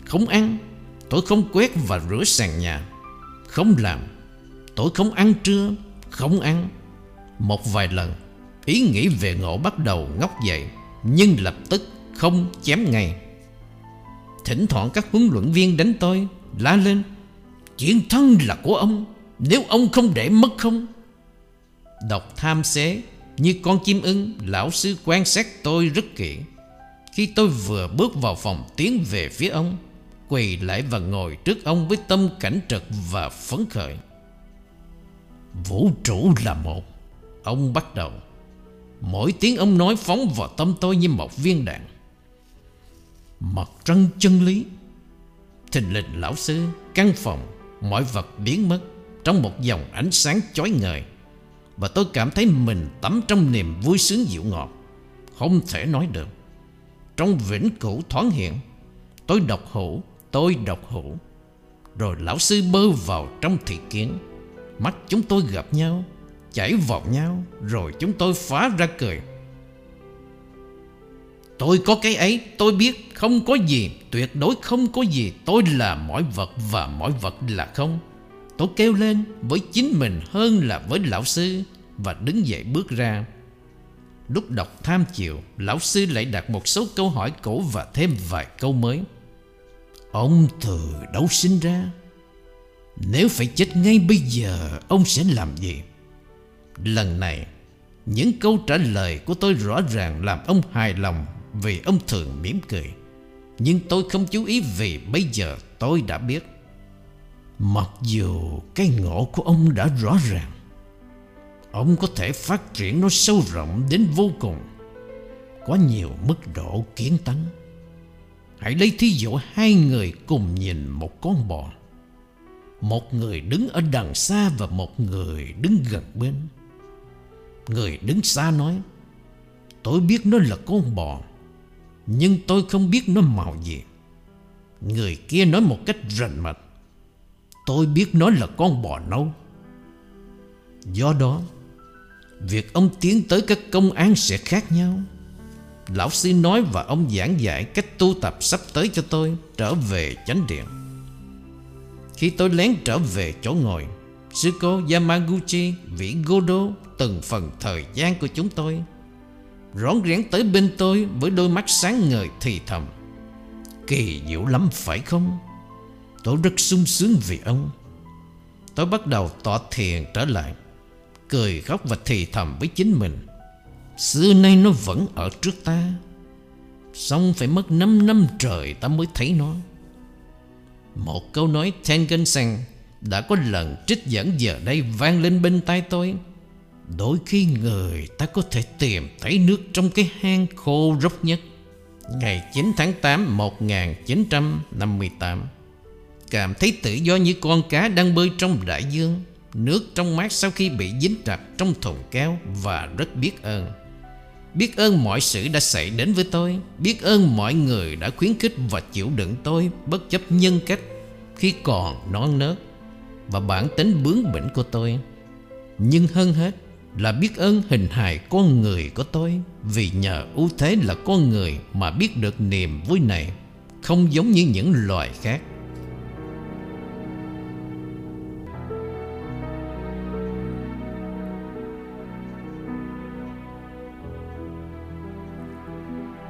Không ăn, Tôi không quét và rửa sàn nhà. Không làm, Tôi không ăn trưa, Không ăn. Một vài lần. Ý nghĩ về ngộ bắt đầu ngóc dậy, Nhưng lập tức không chém ngay. Thỉnh thoảng các huấn luyện viên đánh tôi, La lên Chiến thắng là của ông, Nếu ông không để mất không? Đọc tham xế, Như con chim ưng, Lão sư quan sát tôi rất kỹ. Khi tôi vừa bước vào phòng Tiến về phía ông, Quỳ lại và ngồi trước ông Với tâm cảnh trật và phấn khởi. Vũ trụ là một Ông bắt đầu. Mỗi tiếng ông nói phóng vào tâm tôi như một viên đạn. Mặt trăng chân lý. Thình lình lão sư, Căn phòng, Mọi vật biến mất Trong một dòng ánh sáng chói ngời. Và tôi cảm thấy mình tắm trong niềm vui sướng dịu ngọt. Không thể nói được. Trong vĩnh cửu thoáng hiện, Tôi độc hữu, Tôi độc hữu. Rồi lão sư bơ vào trong thị kiến. Mắt chúng tôi gặp nhau. Chảy vào nhau, Rồi chúng tôi phá ra cười. Tôi có cái ấy, Tôi biết không có gì, Tuyệt đối không có gì, Tôi là mọi vật và mọi vật là không. Tôi kêu lên với chính mình hơn là với lão sư Và đứng dậy bước ra. Lúc đọc tham chiều, Lão sư lại đặt một số câu hỏi cũ Và thêm vài câu mới. Ông từ đâu sinh ra? Nếu phải chết ngay bây giờ, Ông sẽ làm gì? Lần này, Những câu trả lời của tôi rõ ràng Làm ông hài lòng vì ông thường mỉm cười. Nhưng tôi không chú ý vì bây giờ tôi đã biết. Mặc dù cái ngộ của ông đã rõ ràng, Ông có thể phát triển nó sâu rộng đến vô cùng, Có nhiều mức độ kiến tánh Hãy lấy thí dụ hai người cùng nhìn một con bò. Một người đứng ở đằng xa Và một người đứng gần bên. Người đứng xa nói, Tôi biết nó là con bò, Nhưng tôi không biết nó màu gì. Người kia nói một cách rành mạch, Tôi biết nó là con bò nâu Do đó, Việc ông tiến tới các công án sẽ khác nhau. Lão sư nói và ông giảng dạy cách tu tập sắp tới cho tôi Trở về chánh điện. Khi tôi lén trở về chỗ ngồi Sư cô Yamaguchi, Vĩ Godo Từng phần thời gian của chúng tôi. Rón rén tới bên tôi Với đôi mắt sáng ngời thì thầm. Kỳ diệu lắm phải không? Tôi rất sung sướng vì ông. Tôi bắt đầu tỏ thiền trở lại Cười khóc và thì thầm với chính mình. Xưa nay nó vẫn ở trước ta. Xong phải mất 5 năm trời ta mới thấy nó. Một câu nói Tengen Sen đã có lần trích dẫn giờ đây vang lên bên tai tôi. Đôi khi người ta có thể tìm thấy nước trong cái hang khô rốc nhất. Ngày 9 tháng 8 1958 Cảm thấy tự do như con cá đang bơi trong đại dương. Nước trong mát sau khi bị dính chặt trong thùng kéo Và rất biết ơn. Biết ơn mọi sự đã xảy đến với tôi. Biết ơn mọi người đã khuyến khích và chịu đựng tôi Bất chấp nhân cách khi còn non nớt. Và bản tính bướng bỉnh của tôi. Nhưng hơn hết là biết ơn hình hài con người của tôi, Vì nhờ ưu thế là con người mà biết được niềm vui này, Không giống như những loài khác.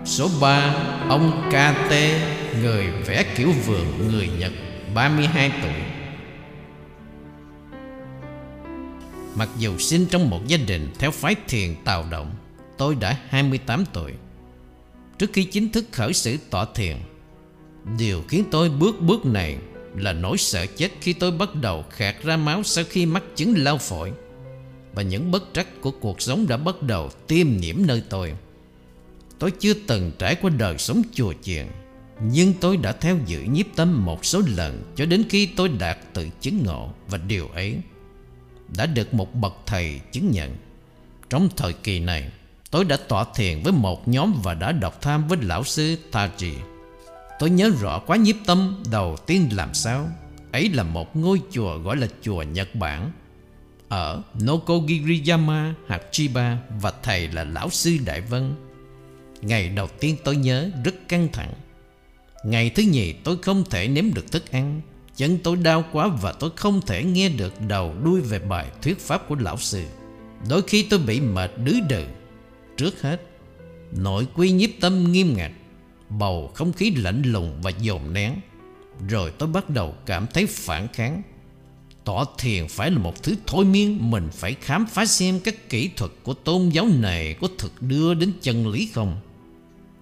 Số 3 Ông KT Người vẽ kiểu vườn người Nhật 32 tuổi. Mặc dù sinh trong một gia đình theo phái thiền tào động, Tôi đã 28 tuổi. Trước khi chính thức khởi sự tọa thiền, Điều khiến tôi bước bước này là nỗi sợ chết khi tôi bắt đầu khạc ra máu sau khi mắc chứng lao phổi Và những bất trắc của cuộc sống đã bắt đầu tiêm nhiễm nơi tôi. Tôi chưa từng trải qua đời sống chùa chiền, Nhưng tôi đã theo dự nhiếp tâm một số lần Cho đến khi tôi đạt tự chứng ngộ Và điều ấy đã được một bậc thầy chứng nhận. Trong thời kỳ này, Tôi đã tọa thiền với một nhóm Và đã đọc tham với lão sư Taji Tôi nhớ rõ quá nhiếp tâm Đầu tiên làm sao. Ấy là một ngôi chùa gọi là chùa Nhật Bản, Ở Nokogiriyama Chiba Và thầy là lão sư Đại Vân. Ngày đầu tiên tôi nhớ rất căng thẳng. Ngày thứ nhì tôi không thể nếm được thức ăn. Chân tôi đau quá và tôi không thể nghe được đầu đuôi về bài thuyết pháp của lão sư. Đôi khi tôi bị mệt đứ đừ. Trước hết, Nội quy nhiếp tâm nghiêm ngặt, Bầu không khí lạnh lùng và dồn nén. Rồi tôi bắt đầu cảm thấy phản kháng. Tỏ thiền phải là một thứ thôi miên, Mình phải khám phá xem các kỹ thuật của tôn giáo này Có thực đưa đến chân lý không.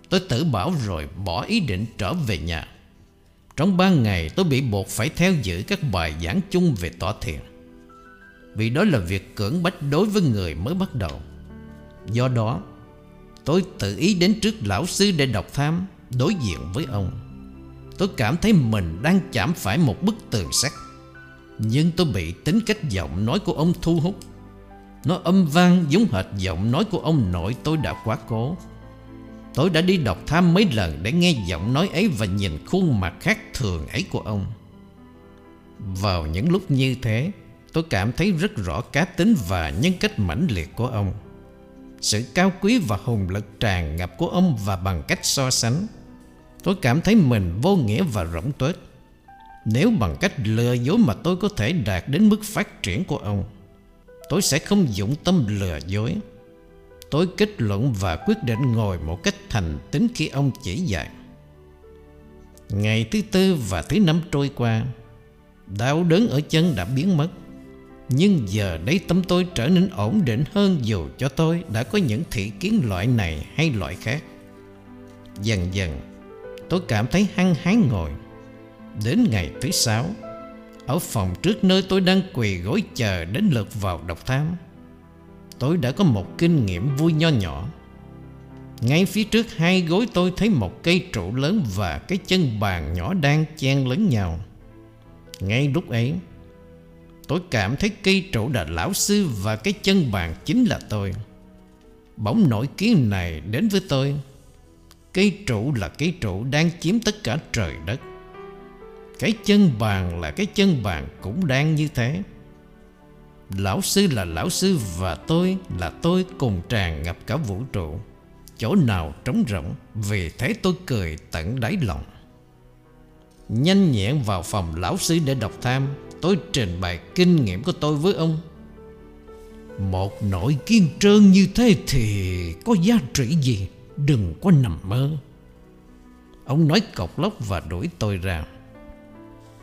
Tôi tự bảo rồi bỏ ý định trở về nhà. Trong ba ngày tôi bị buộc phải theo dõi các bài giảng chung về tọa thiền. Vì đó là việc cưỡng bách đối với người mới bắt đầu. Do đó, tôi tự ý đến trước lão sư để đọc tham Đối diện với ông. Tôi cảm thấy mình đang chạm phải một bức tường sắt. Nhưng tôi bị tính cách giọng nói của ông thu hút. Nó âm vang giống hệt giọng nói của ông nội tôi đã quá cố. Tôi đã đi đọc tham mấy lần để nghe giọng nói ấy và nhìn khuôn mặt khác thường ấy của ông. Vào những lúc như thế, tôi cảm thấy rất rõ cá tính và nhân cách mãnh liệt của ông. Sự cao quý và hùng lực tràn ngập của ông và bằng cách so sánh, tôi cảm thấy mình vô nghĩa và rỗng tuếch. Nếu bằng cách lừa dối mà tôi có thể đạt đến mức phát triển của ông, tôi sẽ không dụng tâm lừa dối Tôi kết luận và quyết định ngồi một cách thành tính khi ông chỉ dạy. Ngày thứ tư và thứ năm trôi qua, Đau đớn ở chân đã biến mất. Nhưng giờ đây tâm tôi trở nên ổn định hơn Dù cho tôi đã có những thị kiến loại này hay loại khác. Dần dần, tôi cảm thấy hăng hái ngồi. Đến ngày thứ sáu, Ở phòng trước nơi tôi đang quỳ gối chờ đến lượt vào đọc tham tôi đã có một kinh nghiệm vui nho nhỏ. Ngay phía trước hai gối tôi thấy một cây trụ lớn và cái chân bàn nhỏ đang chen lấn nhau. Ngay lúc ấy, Tôi cảm thấy cây trụ là lão sư Và cái chân bàn chính là tôi. Bỗng nổi kiến này đến với tôi. Cây trụ là cây trụ đang chiếm tất cả trời đất. Cái chân bàn là cái chân bàn cũng đang như thế. Lão sư là lão sư và tôi là tôi cùng tràn ngập cả vũ trụ. Chỗ nào trống rỗng, Vì thế tôi cười tận đáy lòng. Nhanh nhẹn vào phòng lão sư để đọc tham, Tôi trình bày kinh nghiệm của tôi với ông. Một nội kiên trơn như thế thì có giá trị gì? Đừng có nằm mơ. Ông nói cọc lóc và đuổi tôi ra.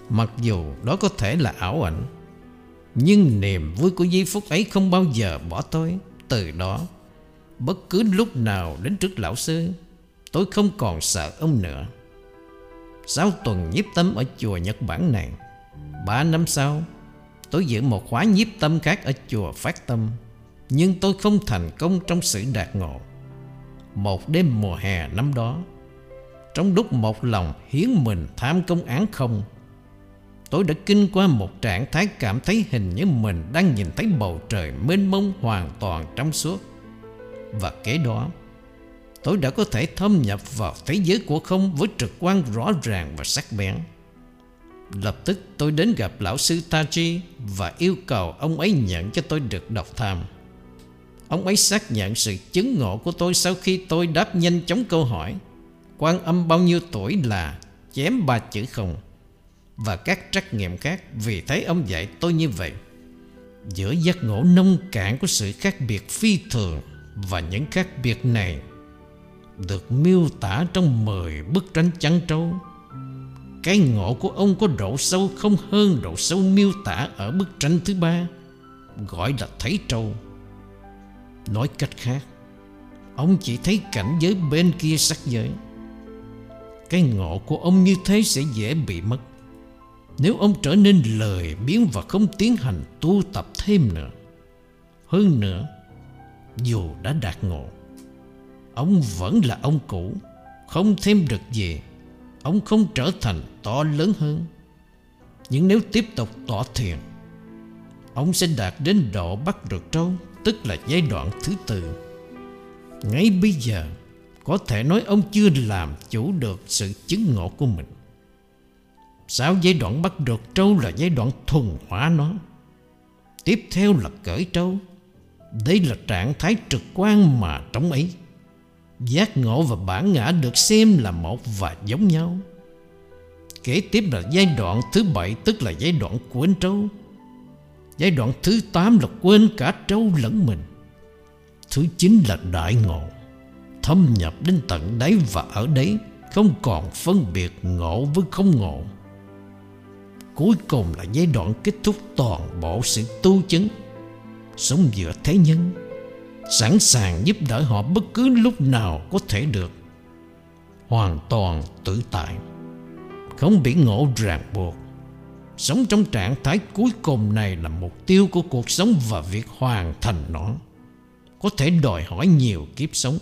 Mặc dù đó có thể là ảo ảnh nhưng niềm vui của giây phút ấy không bao giờ bỏ tôi. Từ đó, Bất cứ lúc nào đến trước lão sư, Tôi không còn sợ ông nữa. Sau tuần nhiếp tâm ở chùa Nhật Bản này, Ba năm sau, Tôi giữ một khóa nhiếp tâm khác ở chùa Phát Tâm. Nhưng tôi không thành công trong sự đạt ngộ. Một đêm mùa hè năm đó, Trong lúc một lòng hiến mình tham công án không Tôi đã kinh qua một trạng thái cảm thấy hình như mình đang nhìn thấy bầu trời mênh mông hoàn toàn trong suốt. Và kế đó, Tôi đã có thể thâm nhập vào thế giới của không với trực quan rõ ràng và sắc bén. Lập tức tôi đến gặp lão sư Taji Và yêu cầu ông ấy nhận cho tôi được đọc tham. Ông ấy xác nhận sự chứng ngộ của tôi Sau khi tôi đáp nhanh chóng câu hỏi, quan âm bao nhiêu tuổi là, chém ba chữ không. Và các trắc nghiệm khác. Vì thấy ông dạy tôi như vậy, Giữa giác ngộ nông cạn của sự khác biệt phi thường Và những khác biệt này Được miêu tả trong 10 bức tranh trắng trâu, cái ngộ của ông có độ sâu không hơn độ sâu miêu tả ở bức tranh thứ ba, Gọi là thấy trâu. Nói cách khác, Ông chỉ thấy cảnh giới bên kia sắc giới. Cái ngộ của ông như thế sẽ dễ bị mất. Nếu ông trở nên lời biến và không tiến hành tu tập thêm nữa, Hơn nữa, Dù đã đạt ngộ, Ông vẫn là ông cũ, Không thêm được gì, Ông không trở thành to lớn hơn. Nhưng nếu tiếp tục tỏ thiền, Ông sẽ đạt đến độ bắt được trâu, Tức là giai đoạn thứ tư. Ngay bây giờ, Có thể nói ông chưa làm chủ được sự chứng ngộ của mình. Sau giai đoạn bắt được trâu là giai đoạn thuần hóa nó. Tiếp theo là cởi trâu. Đây là trạng thái trực quan mà trong ấy. Giác ngộ và bản ngã được xem là một và giống nhau. Kế tiếp là giai đoạn thứ bảy, Tức là giai đoạn quên trâu. Giai đoạn thứ tám là quên cả trâu lẫn mình. Thứ chín là đại ngộ. Thâm nhập đến tận đáy và ở đấy Không còn phân biệt ngộ với không ngộ. Cuối cùng là giai đoạn kết thúc toàn bộ sự tu chứng. Sống giữa thế nhân, Sẵn sàng giúp đỡ họ bất cứ lúc nào có thể được. Hoàn toàn tự tại, Không bị ngộ ràng buộc. Sống trong trạng thái cuối cùng này là mục tiêu của cuộc sống và việc hoàn thành nó. Có thể đòi hỏi nhiều kiếp sống.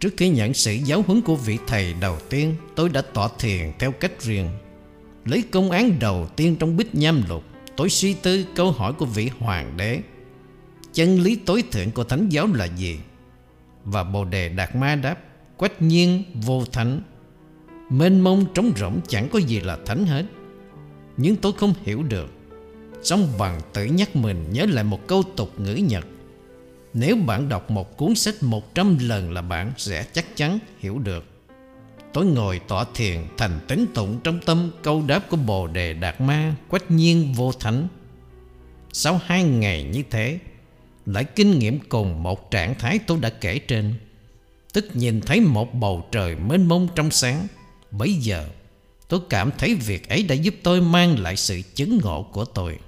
Trước khi nhận sự giáo huấn của vị thầy đầu tiên, Tôi đã tỏ thiền theo cách riêng. Lấy công án đầu tiên trong bích nham lục, Tôi suy tư câu hỏi của vị hoàng đế. Chân lý tối thượng của thánh giáo là gì? Và Bồ Đề Đạt Ma đáp, Quách nhiên vô thánh. Mênh mông trống rỗng chẳng có gì là thánh hết. Nhưng tôi không hiểu được. Song bằng tự nhắc mình nhớ lại một câu tục ngữ Nhật. Nếu bạn đọc một cuốn sách một trăm lần là bạn sẽ chắc chắn hiểu được. Tôi ngồi tỏa thiền, thành tính tụng trong tâm câu đáp của Bồ Đề Đạt Ma, Quách nhiên vô thánh. Sau hai ngày như thế, lại kinh nghiệm cùng một trạng thái tôi đã kể trên. Tức nhìn thấy một bầu trời mênh mông trong sáng. Bây giờ, tôi cảm thấy việc ấy đã giúp tôi mang lại sự chứng ngộ của tôi.